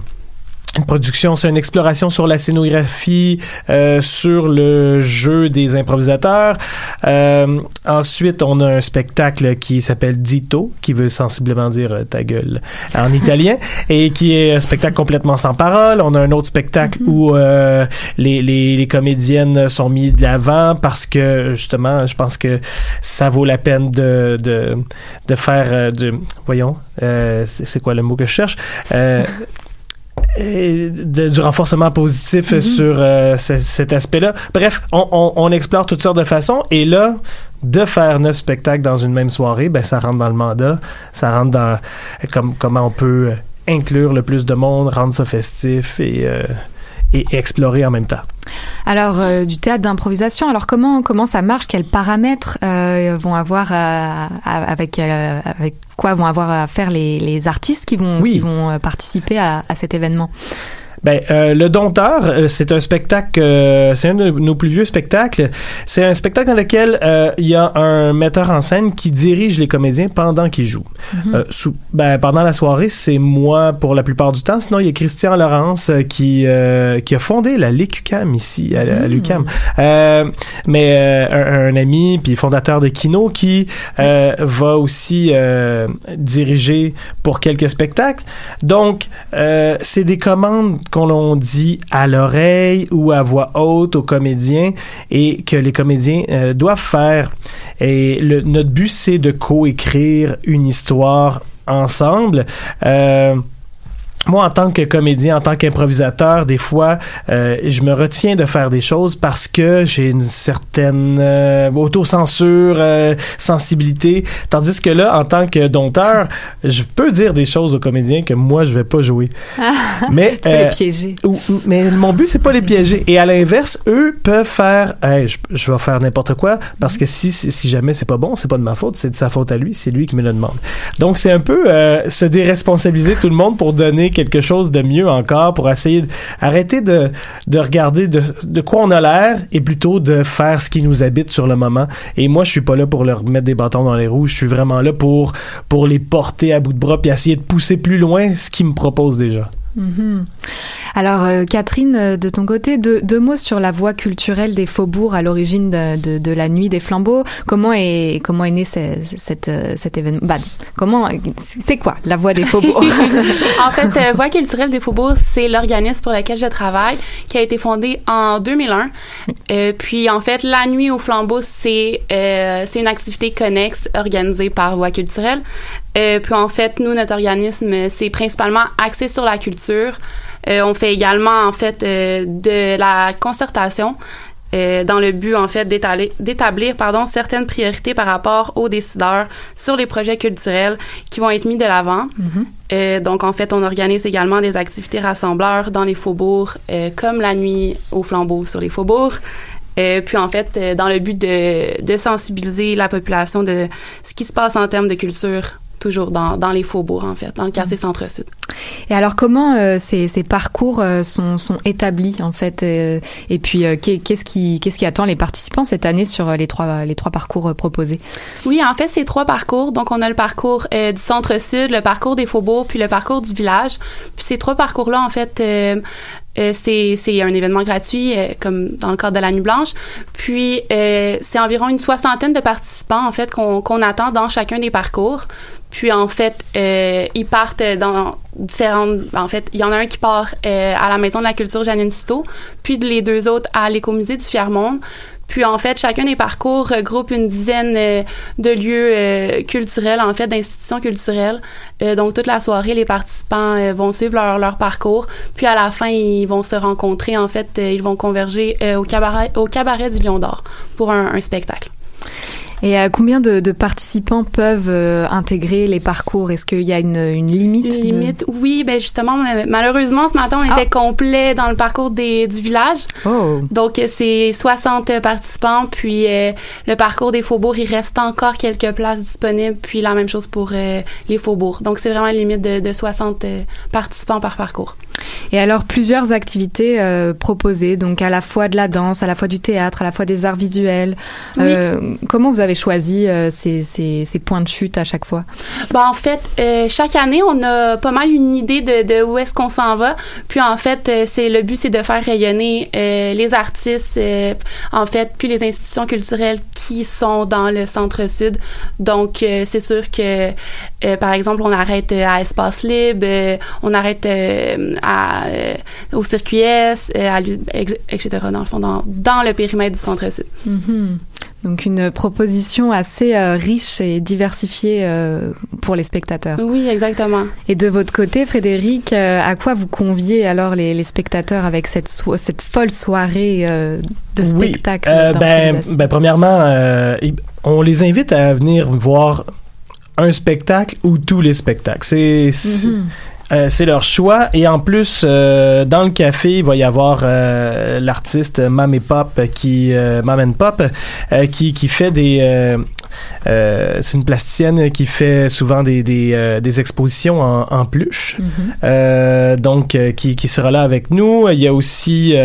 Speaker 15: une production, c'est une exploration sur la scénographie, euh, sur le jeu des improvisateurs. Euh, ensuite, on a un spectacle qui s'appelle Dito, qui veut sensiblement dire euh, ta gueule en italien, et qui est un spectacle complètement sans parole. On a un autre spectacle où euh, les, les, les comédiennes sont mis de l'avant parce que justement, je pense que ça vaut la peine de, de, de faire du, voyons, euh, c'est c'est quoi le mot que je cherche? Euh, et de- du renforcement positif sur euh, ce- cet aspect-là. Bref, on, on- on explore toutes sortes de façons et là, de faire neuf spectacles dans une même soirée, ben ça rentre dans le mandat, ça rentre dans comme comment on peut inclure le plus de monde, rendre ça festif et euh, et explorer en même temps.
Speaker 7: Alors euh, du théâtre d'improvisation. Alors comment comment ça marche? Quels paramètres euh, vont avoir à- à- avec euh, avec quoi vont avoir à faire les, les artistes qui vont qui vont euh, participer à, à cet événement?
Speaker 15: Ben, euh, le Dompteur, euh, c'est un spectacle, euh, c'est un de nos plus vieux spectacles. C'est un spectacle dans lequel euh, il y a un metteur en scène qui dirige les comédiens pendant qu'ils jouent. Euh, sous- ben, pendant la soirée, c'est moi pour la plupart du temps. Sinon, il y a Christian Laurence euh, qui euh, qui a fondé la LECUCAM ici à, à l'UQAM. Euh, mais euh, un, un ami puis fondateur de Kino qui euh, va aussi euh, diriger pour quelques spectacles. Donc, euh, c'est des commandes qu'on l'on dit à l'oreille ou à voix haute aux comédiens et que les comédiens euh, doivent faire. Et le, notre but, c'est de coécrire une histoire ensemble. Euh, moi, en tant que comédien, en tant qu'improvisateur, des fois, euh, je me retiens de faire des choses parce que j'ai une certaine euh, autocensure, euh, sensibilité. Tandis que là, en tant que dompteur, je peux dire des choses aux comédiens que moi, je vais pas jouer. Mais,
Speaker 7: Tu peux les
Speaker 15: euh,
Speaker 7: piéger.
Speaker 15: ou- mais mon but, c'est pas les piéger. Et à l'inverse, eux peuvent faire, Hey, je, je vais faire n'importe quoi parce que si, si, si jamais c'est pas bon, c'est pas de ma faute, c'est de sa faute à lui, c'est lui qui me le demande. Donc, c'est un peu euh, se déresponsabiliser tout le monde pour donner quelque chose de mieux encore, pour essayer d'arrêter de, de regarder de, quoi on a l'air et plutôt de faire ce qui nous habite sur le moment. Et moi, je suis pas là pour leur mettre des bâtons dans les roues, je suis vraiment là pour, pour les porter à bout de bras puis essayer de pousser plus loin ce qu'ils me proposent déjà.
Speaker 7: Mhm. Alors euh, Catherine, euh, de ton côté, deux, deux mots sur la voie culturelle des faubourgs à l'origine de, de, de la nuit des flambeaux. Comment est comment est né euh, cet événement? Bah, Comment c'est quoi la voie des faubourgs?
Speaker 16: En fait, euh, Voix culturelle des Faubourgs, c'est l'organisme pour lequel je travaille, qui a été fondé en 2001. Euh, puis, en fait, la nuit au flambeau, c'est c'est une activité connexe organisée par Voix culturelle. Euh, puis, en fait, nous, notre organisme, c'est principalement axé sur la culture. Euh, on fait également, en fait, euh, de la concertation. euh, dans le but en fait d'établir pardon certaines priorités par rapport aux décideurs sur les projets culturels qui vont être mis de l'avant. Euh, donc, en fait, on organise également des activités rassembleurs dans les faubourgs, euh, comme la nuit au flambeau sur les faubourgs. Euh, puis, en fait, euh, dans le but de, de sensibiliser la population de ce qui se passe en termes de culture, toujours dans, dans les faubourgs, en fait, dans le quartier centre-sud.
Speaker 7: Et alors comment euh, ces, parcours euh, sont, établis en fait euh, Et puis qu'est- qu'est-ce qui attend les participants cette année sur les trois parcours proposés?
Speaker 16: Oui, en fait, c'est trois parcours. Donc, on a le parcours du centre-sud, le parcours des faubourgs, puis le parcours du village. Puis ces trois parcours-là, en fait, c'est un événement gratuit, comme dans le cadre de la Nuit Blanche. Puis, c'est environ une soixantaine de participants, en fait, qu'on attend dans chacun des parcours. Puis, en fait, ils partent dans différentes... En fait, il y en a un qui part euh, à la Maison de la culture Janine Tuto, puis les deux autres à l'Écomusée du Fier-Monde. Puis en fait, chacun des parcours regroupe une dizaine euh, de lieux euh, culturels, en fait, d'institutions culturelles. Euh, donc toute la soirée, les participants vont suivre leur, leur parcours. Puis à la fin, ils vont se rencontrer. En fait, ils vont converger au cabaret, au cabaret du Lion d'Or pour un, un spectacle.
Speaker 7: Et combien de, de participants peuvent euh, intégrer les parcours? Est-ce qu'il y a une, une limite
Speaker 16: Une
Speaker 7: de-
Speaker 16: limite, oui, ben justement, ma- malheureusement, ce matin, on était complet dans le parcours des, du village.
Speaker 7: Oh.
Speaker 16: Donc, euh, c'est 60 participants, puis euh, le parcours des faubourgs, il reste encore quelques places disponibles, puis la même chose pour euh, les faubourgs. Donc, c'est vraiment une limite de, de 60 euh, participants par parcours.
Speaker 7: Et alors plusieurs activités euh, proposées, donc à la fois de la danse, à la fois du théâtre, à la fois des arts visuels. Euh, comment vous avez choisi euh, ces, ces, ces points de chute à chaque fois
Speaker 16: Ben, en fait, euh, chaque année, on a pas mal une idée de, de où est-ce qu'on s'en va. Puis en fait, euh, c'est le but, c'est de faire rayonner euh, les artistes, en fait, puis les institutions culturelles qui sont dans le centre-sud. Donc, c'est sûr que, par exemple, on arrête à Espace Libre, on arrête à, au Circuit S, à etc., dans le fond, dans, dans le périmètre du centre-sud.
Speaker 7: Mhm. Donc une proposition assez euh, riche et diversifiée euh, pour les spectateurs.
Speaker 16: Oui, exactement.
Speaker 7: Et de votre côté, Frédéric, euh, à quoi vous conviez alors les, les spectateurs avec cette, so- cette folle soirée euh, de spectacle
Speaker 15: Euh, ben, ben, premièrement, euh, on les invite à venir voir un spectacle ou tous les spectacles. C'est c'est-
Speaker 7: Mhm.
Speaker 15: Euh, c'est leur choix. Et en plus euh, dans le café il va y avoir euh, l'artiste Mam et Pop qui Mam and Pop qui qui fait des euh, c'est une plasticienne qui fait souvent des des, euh, des expositions en, en pluche euh, donc qui qui sera là avec nous. Il y a aussi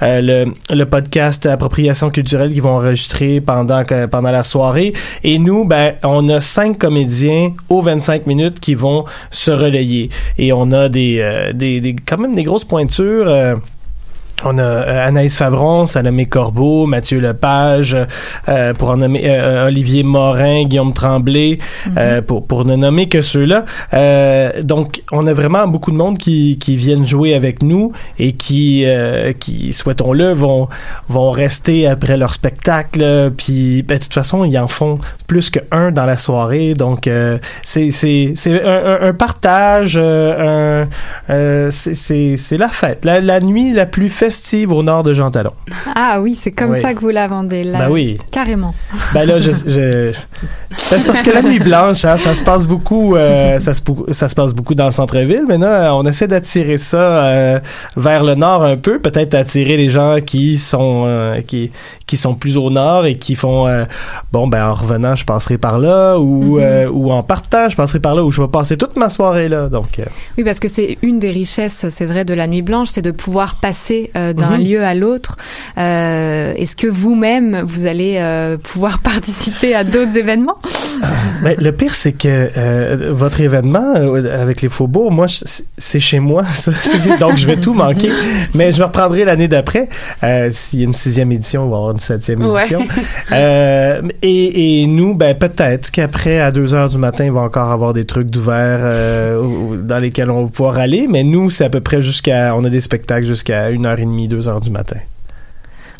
Speaker 15: le le podcast appropriation culturelle qui vont enregistrer pendant pendant la soirée. Et nous ben on a cinq comédiens aux 25 minutes qui vont se relayer. Et on a des, des, des quand même des grosses pointures. Euh, on a euh, Anaïs Favron, Salomé Corbeau, Mathieu Lepage, euh, pour en nommer euh, Olivier Morin, Guillaume Tremblay, euh, pour, pour ne nommer que ceux-là. Euh, donc, on a vraiment beaucoup de monde qui, qui viennent jouer avec nous et qui, euh, qui souhaitons-le, vont, vont rester après leur spectacle. Puis, ben, de toute façon, ils en font plus que un dans la soirée. Donc, euh, c'est c'est c'est un, un- un partage, euh, un, euh, c'est- c'est c'est la fête, la, la nuit la plus festive au nord de Jean Talon.
Speaker 7: Ah oui, c'est comme
Speaker 15: Oui.
Speaker 7: ça que vous la vendez. Là.
Speaker 15: Ben oui.
Speaker 7: Carrément.
Speaker 15: Ben là, je, je- Ben, c'est parce que la nuit blanche, hein, ça se passe beaucoup, euh, ça se pou- ça se passe beaucoup dans le centre-ville. Mais là, on essaie d'attirer ça euh, vers le nord un peu, peut-être attirer les gens qui sont euh, qui qui sont plus au nord et qui font bon ben en revenant, je passerai par là ou
Speaker 7: Mhm.
Speaker 15: euh, ou en partant, je passerai par là ou je vais passer toute ma soirée là. Donc
Speaker 7: Oui, parce que c'est une des richesses, c'est vrai, de la Nuit Blanche, c'est de pouvoir passer euh, d'un
Speaker 15: Mhm.
Speaker 7: lieu à l'autre. Euh, Est-ce que vous-même, vous allez euh, pouvoir participer à d'autres événements?
Speaker 15: Ben, le pire, c'est que euh, votre événement euh, avec les faubourgs, moi, c'est- chez moi, ça. donc je vais tout manquer. Mais je me reprendrai l'année d'après. Euh, S'il y a une sixième édition, on va avoir une septième
Speaker 16: Ouais.
Speaker 15: édition. Euh, et, et nous, ben peut-être qu'après, à 2 heures du matin, il va encore avoir des trucs d'ouvert euh, dans lesquels on va pouvoir aller. Mais nous, c'est à peu près jusqu'à... On a des spectacles jusqu'à 1h30, 2 heures du matin.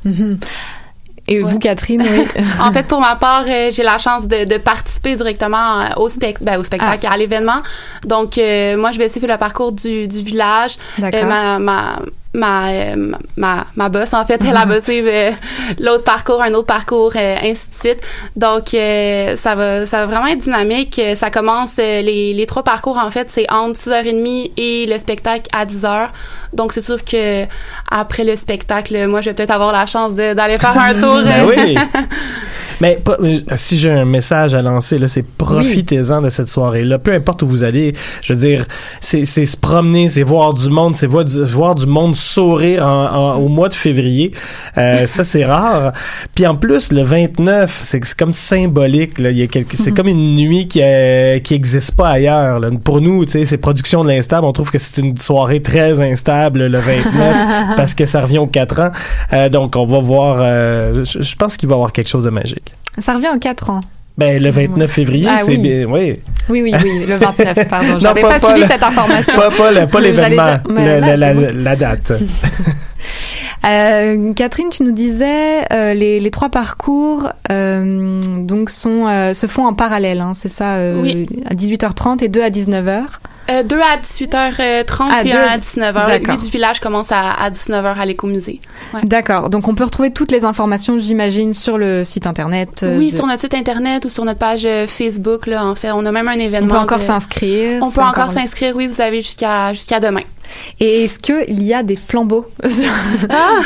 Speaker 7: Mhm. Et vous, Catherine, oui.
Speaker 16: en fait, pour ma part, euh, j'ai la chance de, de participer directement euh, au, spec- ben, au spectacle, à l'événement. Donc, euh, moi, je vais suivre le parcours du, du village.
Speaker 7: D'accord.
Speaker 16: Euh, ma, ma, ma, euh, ma, ma boss, en fait, elle, va suivre euh, l'autre parcours, un autre parcours, euh, ainsi de suite. Donc, euh, ça, va, ça va vraiment être dynamique. Ça commence, euh, les, les trois parcours, en fait, c'est entre 6h30 et le spectacle à 10h. Donc, c'est sûr que après le spectacle, moi, je vais peut-être avoir la chance d'aller faire un tour.
Speaker 15: Ben oui. Mais pas- euh, si j'ai un message à lancer, là, c'est profitez-en de cette soirée-là. Peu importe où vous allez, je veux dire, c'est se promener, c'est voir du monde, c'est voir du, voir du monde sourire en- en- au mois de février. Euh, ça, c'est rare. Puis en plus, le 29, c'est comme symbolique. Là. Il y a quelque, c'est comme une nuit qui euh, qui existe pas ailleurs. là. Pour nous, tu sais, c'est production de l'instable. On trouve que c'est une soirée très instable le 29 parce que ça revient aux 4 ans. Euh, donc, on va voir. euh, je, je pense qu'il va y avoir quelque chose de magique.
Speaker 7: Ça revient en quatre ans.
Speaker 15: Ben, le 29 février,
Speaker 7: Ah
Speaker 15: c'est
Speaker 7: oui.
Speaker 15: bien. Oui.
Speaker 7: Oui, oui, oui, le 29, pardon.
Speaker 15: Non,
Speaker 7: J'avais pas, suivi
Speaker 15: le-
Speaker 7: cette information.
Speaker 15: Pas, pas, le- pas l'événement, le- la, la- la date.
Speaker 7: Euh, Catherine, tu nous disais euh, les, les trois parcours euh, donc sont euh, se font en parallèle, hein, c'est ça euh,
Speaker 16: Oui.
Speaker 7: À 18h30 et deux à 19h.
Speaker 16: Euh, deux à 18h30
Speaker 7: Ah,
Speaker 16: puis
Speaker 7: deux.
Speaker 16: un à 19h.
Speaker 7: D'accord.
Speaker 16: Lui du village commence à, à 19h à l'écomusée. Ouais.
Speaker 7: D'accord. Donc on peut retrouver toutes les informations, j'imagine, sur le site internet. euh,
Speaker 16: Oui,
Speaker 7: de-
Speaker 16: sur notre site internet ou sur notre page euh, Facebook, là, en fait. On a même un événement.
Speaker 7: On peut encore
Speaker 16: de-
Speaker 7: s'inscrire.
Speaker 16: On peut encore
Speaker 7: encore-
Speaker 16: s'inscrire, oui, vous avez jusqu'à jusqu'à demain.
Speaker 7: Et est-ce qu'il y a des flambeaux
Speaker 16: Ah,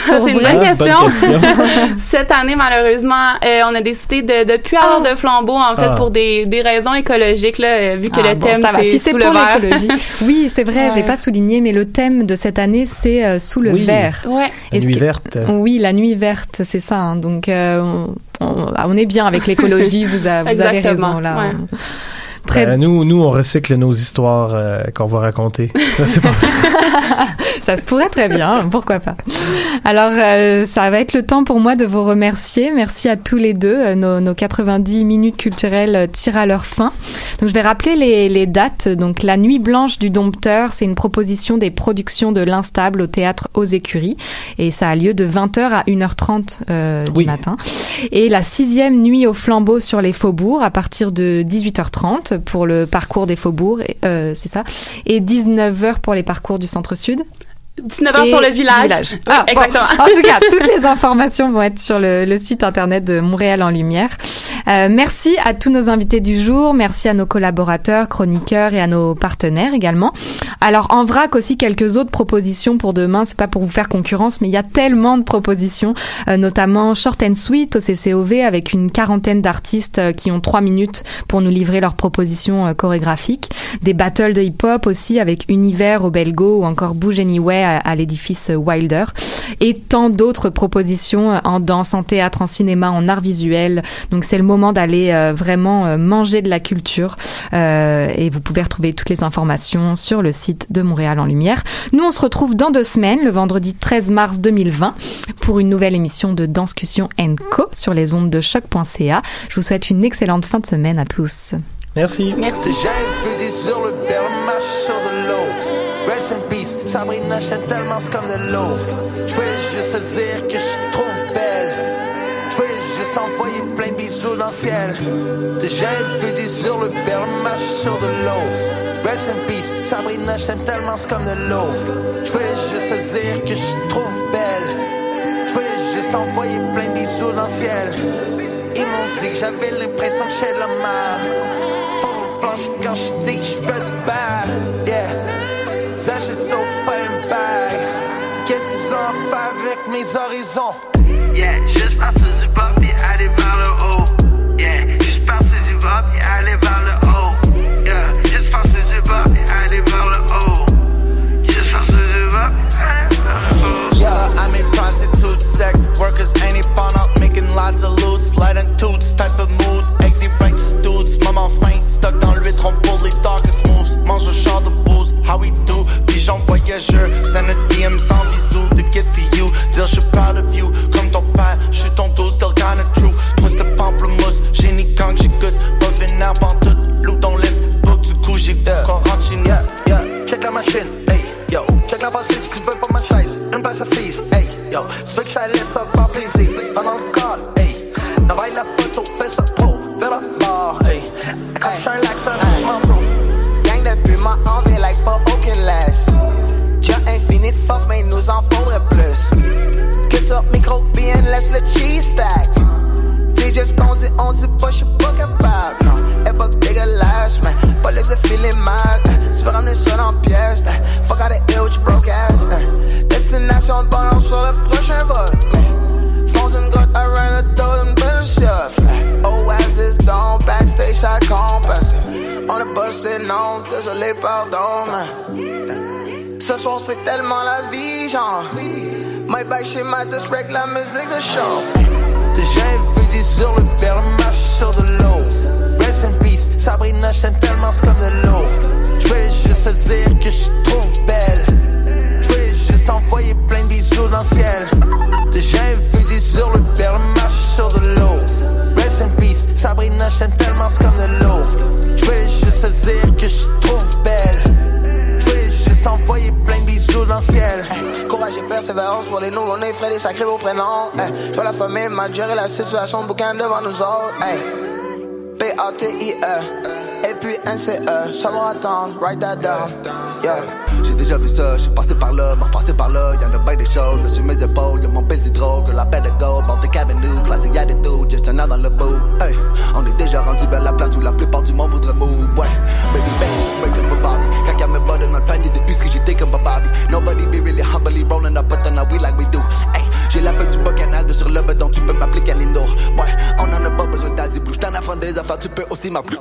Speaker 16: c'est une bonne
Speaker 7: Ah,
Speaker 16: question.
Speaker 7: bonne question.
Speaker 16: Cette année, malheureusement, euh, on a décidé de ne plus avoir de flambeaux, en fait,
Speaker 7: Ah.
Speaker 16: pour des, des raisons écologiques, là, euh, vu que
Speaker 7: Ah,
Speaker 16: le
Speaker 7: bon,
Speaker 16: thème,
Speaker 7: ça va.
Speaker 16: c'est
Speaker 7: Si
Speaker 16: sous le verre.
Speaker 7: Oui, c'est vrai, j'ai
Speaker 16: Ouais.
Speaker 7: pas souligné, mais le thème de cette année, c'est euh, sous le
Speaker 15: Oui.
Speaker 7: verre.
Speaker 16: Ouais.
Speaker 15: La nuit
Speaker 7: que-
Speaker 15: verte.
Speaker 7: Oui, la nuit verte, c'est ça. hein. Donc, euh, on, on- on est bien avec l'écologie, vous, a- vous avez raison là.
Speaker 16: ouais.
Speaker 7: Très
Speaker 15: Euh, nous, nous, on recycle nos histoires euh, qu'on va raconter. Ça, c'est pas.
Speaker 7: Ça se pourrait très bien, pourquoi pas. Alors, euh, ça va être le temps pour moi de vous remercier. Merci à tous les deux. Euh, Nos, nos 90 minutes culturelles euh, tirent à leur fin. Donc, je vais rappeler les, les dates. Donc, la Nuit blanche du Dompteur, c'est une proposition des productions de l'Instable au théâtre aux Écuries. Et ça a lieu de 20h à 1h30 euh, du matin. Et la sixième Nuit au flambeau sur les faubourgs à partir de 18h30 pour le parcours des faubourgs, euh, c'est ça. Et 19h pour les parcours du centre-sud.
Speaker 16: 19 heures
Speaker 7: Et
Speaker 16: pour le village.
Speaker 7: village.
Speaker 16: Oui,
Speaker 7: Ah, bon.
Speaker 16: exactement.
Speaker 7: En tout cas, toutes les informations vont être sur le, le site internet de Montréal en Lumière. Euh, merci à tous nos invités du jour. Merci à nos collaborateurs, chroniqueurs et à nos partenaires également. Alors, en vrac aussi, quelques autres propositions pour demain. C'est pas pour vous faire concurrence, mais il y a tellement de propositions, euh, notamment Short and Sweet au CCOV avec une quarantaine d'artistes euh, qui ont trois minutes pour nous livrer leurs propositions chorégraphiques. Des battles de hip-hop aussi avec Univers au Belgo ou encore Bouge À, à l'édifice Wilder. Et tant d'autres propositions euh, en danse, en théâtre, en cinéma, en art visuel. Donc c'est le moment d'aller euh, vraiment euh, manger de la culture. Euh, et vous pouvez retrouver toutes les informations sur le site de Montréal en Lumière. Nous, on se retrouve dans deux semaines, le vendredi 13 mars 2020, pour une nouvelle émission de Danscussion Co sur les ondes de choc.ca. Je vous souhaite une excellente fin de semaine à tous.
Speaker 15: Merci.
Speaker 16: Merci.
Speaker 17: J'ai vu sur le Sabrina chante tellement comme de l'eau. Je voulais juste te dire que je trouve belle. Je voulais juste envoyer plein de bisous dans le ciel. J'ai vu sur le père, marche sur de l'eau. Rest in peace, Sabrina chante tellement comme de l'eau. Je voulais juste te dire que je trouve belle. Je voulais juste envoyer plein de bisous dans le ciel. Ils que j'avais l'impression que j'étais la merde. Faut flanche quand je dis que je peux le. Yeah. Sachez ça pas bague. Qu'est-ce qu'ils ont fait avec mes horizons?
Speaker 18: Yeah, juste passer du bas puis aller vers le haut. Yeah, juste passer du bas puis aller vers le haut. Yeah, juste du bas puis aller vers le haut. Juste passer du bas puis aller vers le haut.
Speaker 17: Yeah, I made prostitutes, sex workers, ain't pawn out, making lots of loot, sliding toots, type of mood, avec des righteous dudes, maman faim, stock dans le pour les darkest moves, mange au char de booze, how we do, voyageur, send a DM sans bisous, to get to you, dire je proud of you, comme ton père, je suis ton dos, still
Speaker 18: laisse le cheese stack. DJ ce qu'on dit, on dit pas, j'suis pas capable. Non, époque dégueulasse, mais pas l'ex de filer mal. eh. Tu veux ramener ça dans le piège. eh. Fuck out with your broke ass. Destination de bonheur sur le prochain vol. Fonce une grotte, around the door, une belle chef. Oasis dans backstage à que on a busté, non, désolé, pardon. mais Ce soir c'est tellement la vie, genre. My bike chez ma règle la musique de show.
Speaker 17: J'ai vu sur le père, marche sur de l'eau. Rest in peace, Sabrina chante tellement comme de l'eau. Je voulais juste te dire que je trouve belle. Je voulais juste envoyer plein de bisous dans le ciel. J'ai vu sur le père, marche sur de l'eau. Rest in peace, Sabrina chante tellement comme de l'eau. Je voulais juste te dire que je trouve belle. Je voulais juste envoyer plein de bisous dans le ciel.
Speaker 18: Courage et persévérance pour les nouveaux nés, frères, des sacrés vos prénoms. Hey, vois la famille, m'a géré la situation, bouquin devant nous autres. P-A-T-I-E, et puis N-C-E, ça va attendre, write that down. Yeah.
Speaker 17: J'ai déjà vu ça, j'suis passé par là, m'en repassé par là, y'en a bien des choses dessus mes épaules, y'a mon bill des drogues, la paix de go, Baltic Avenue, classique y'a des tout, just un an dans le bout. On est déjà rendu vers la place où la plupart du monde voudrait move, ouais. Baby, baby, breaking my y'a mes butter dans le panier depuis que j'étais comme Bobby. Nobody be really humbly rolling up, but then we like we do. Hey, j'ai la feuille du bacchanal de sur le bedon, tu peux m'appeler Kalino. Ouais, on en a pas besoin d'Adi Blue, j't'en apprends des affaires, tu peux aussi m'appeler.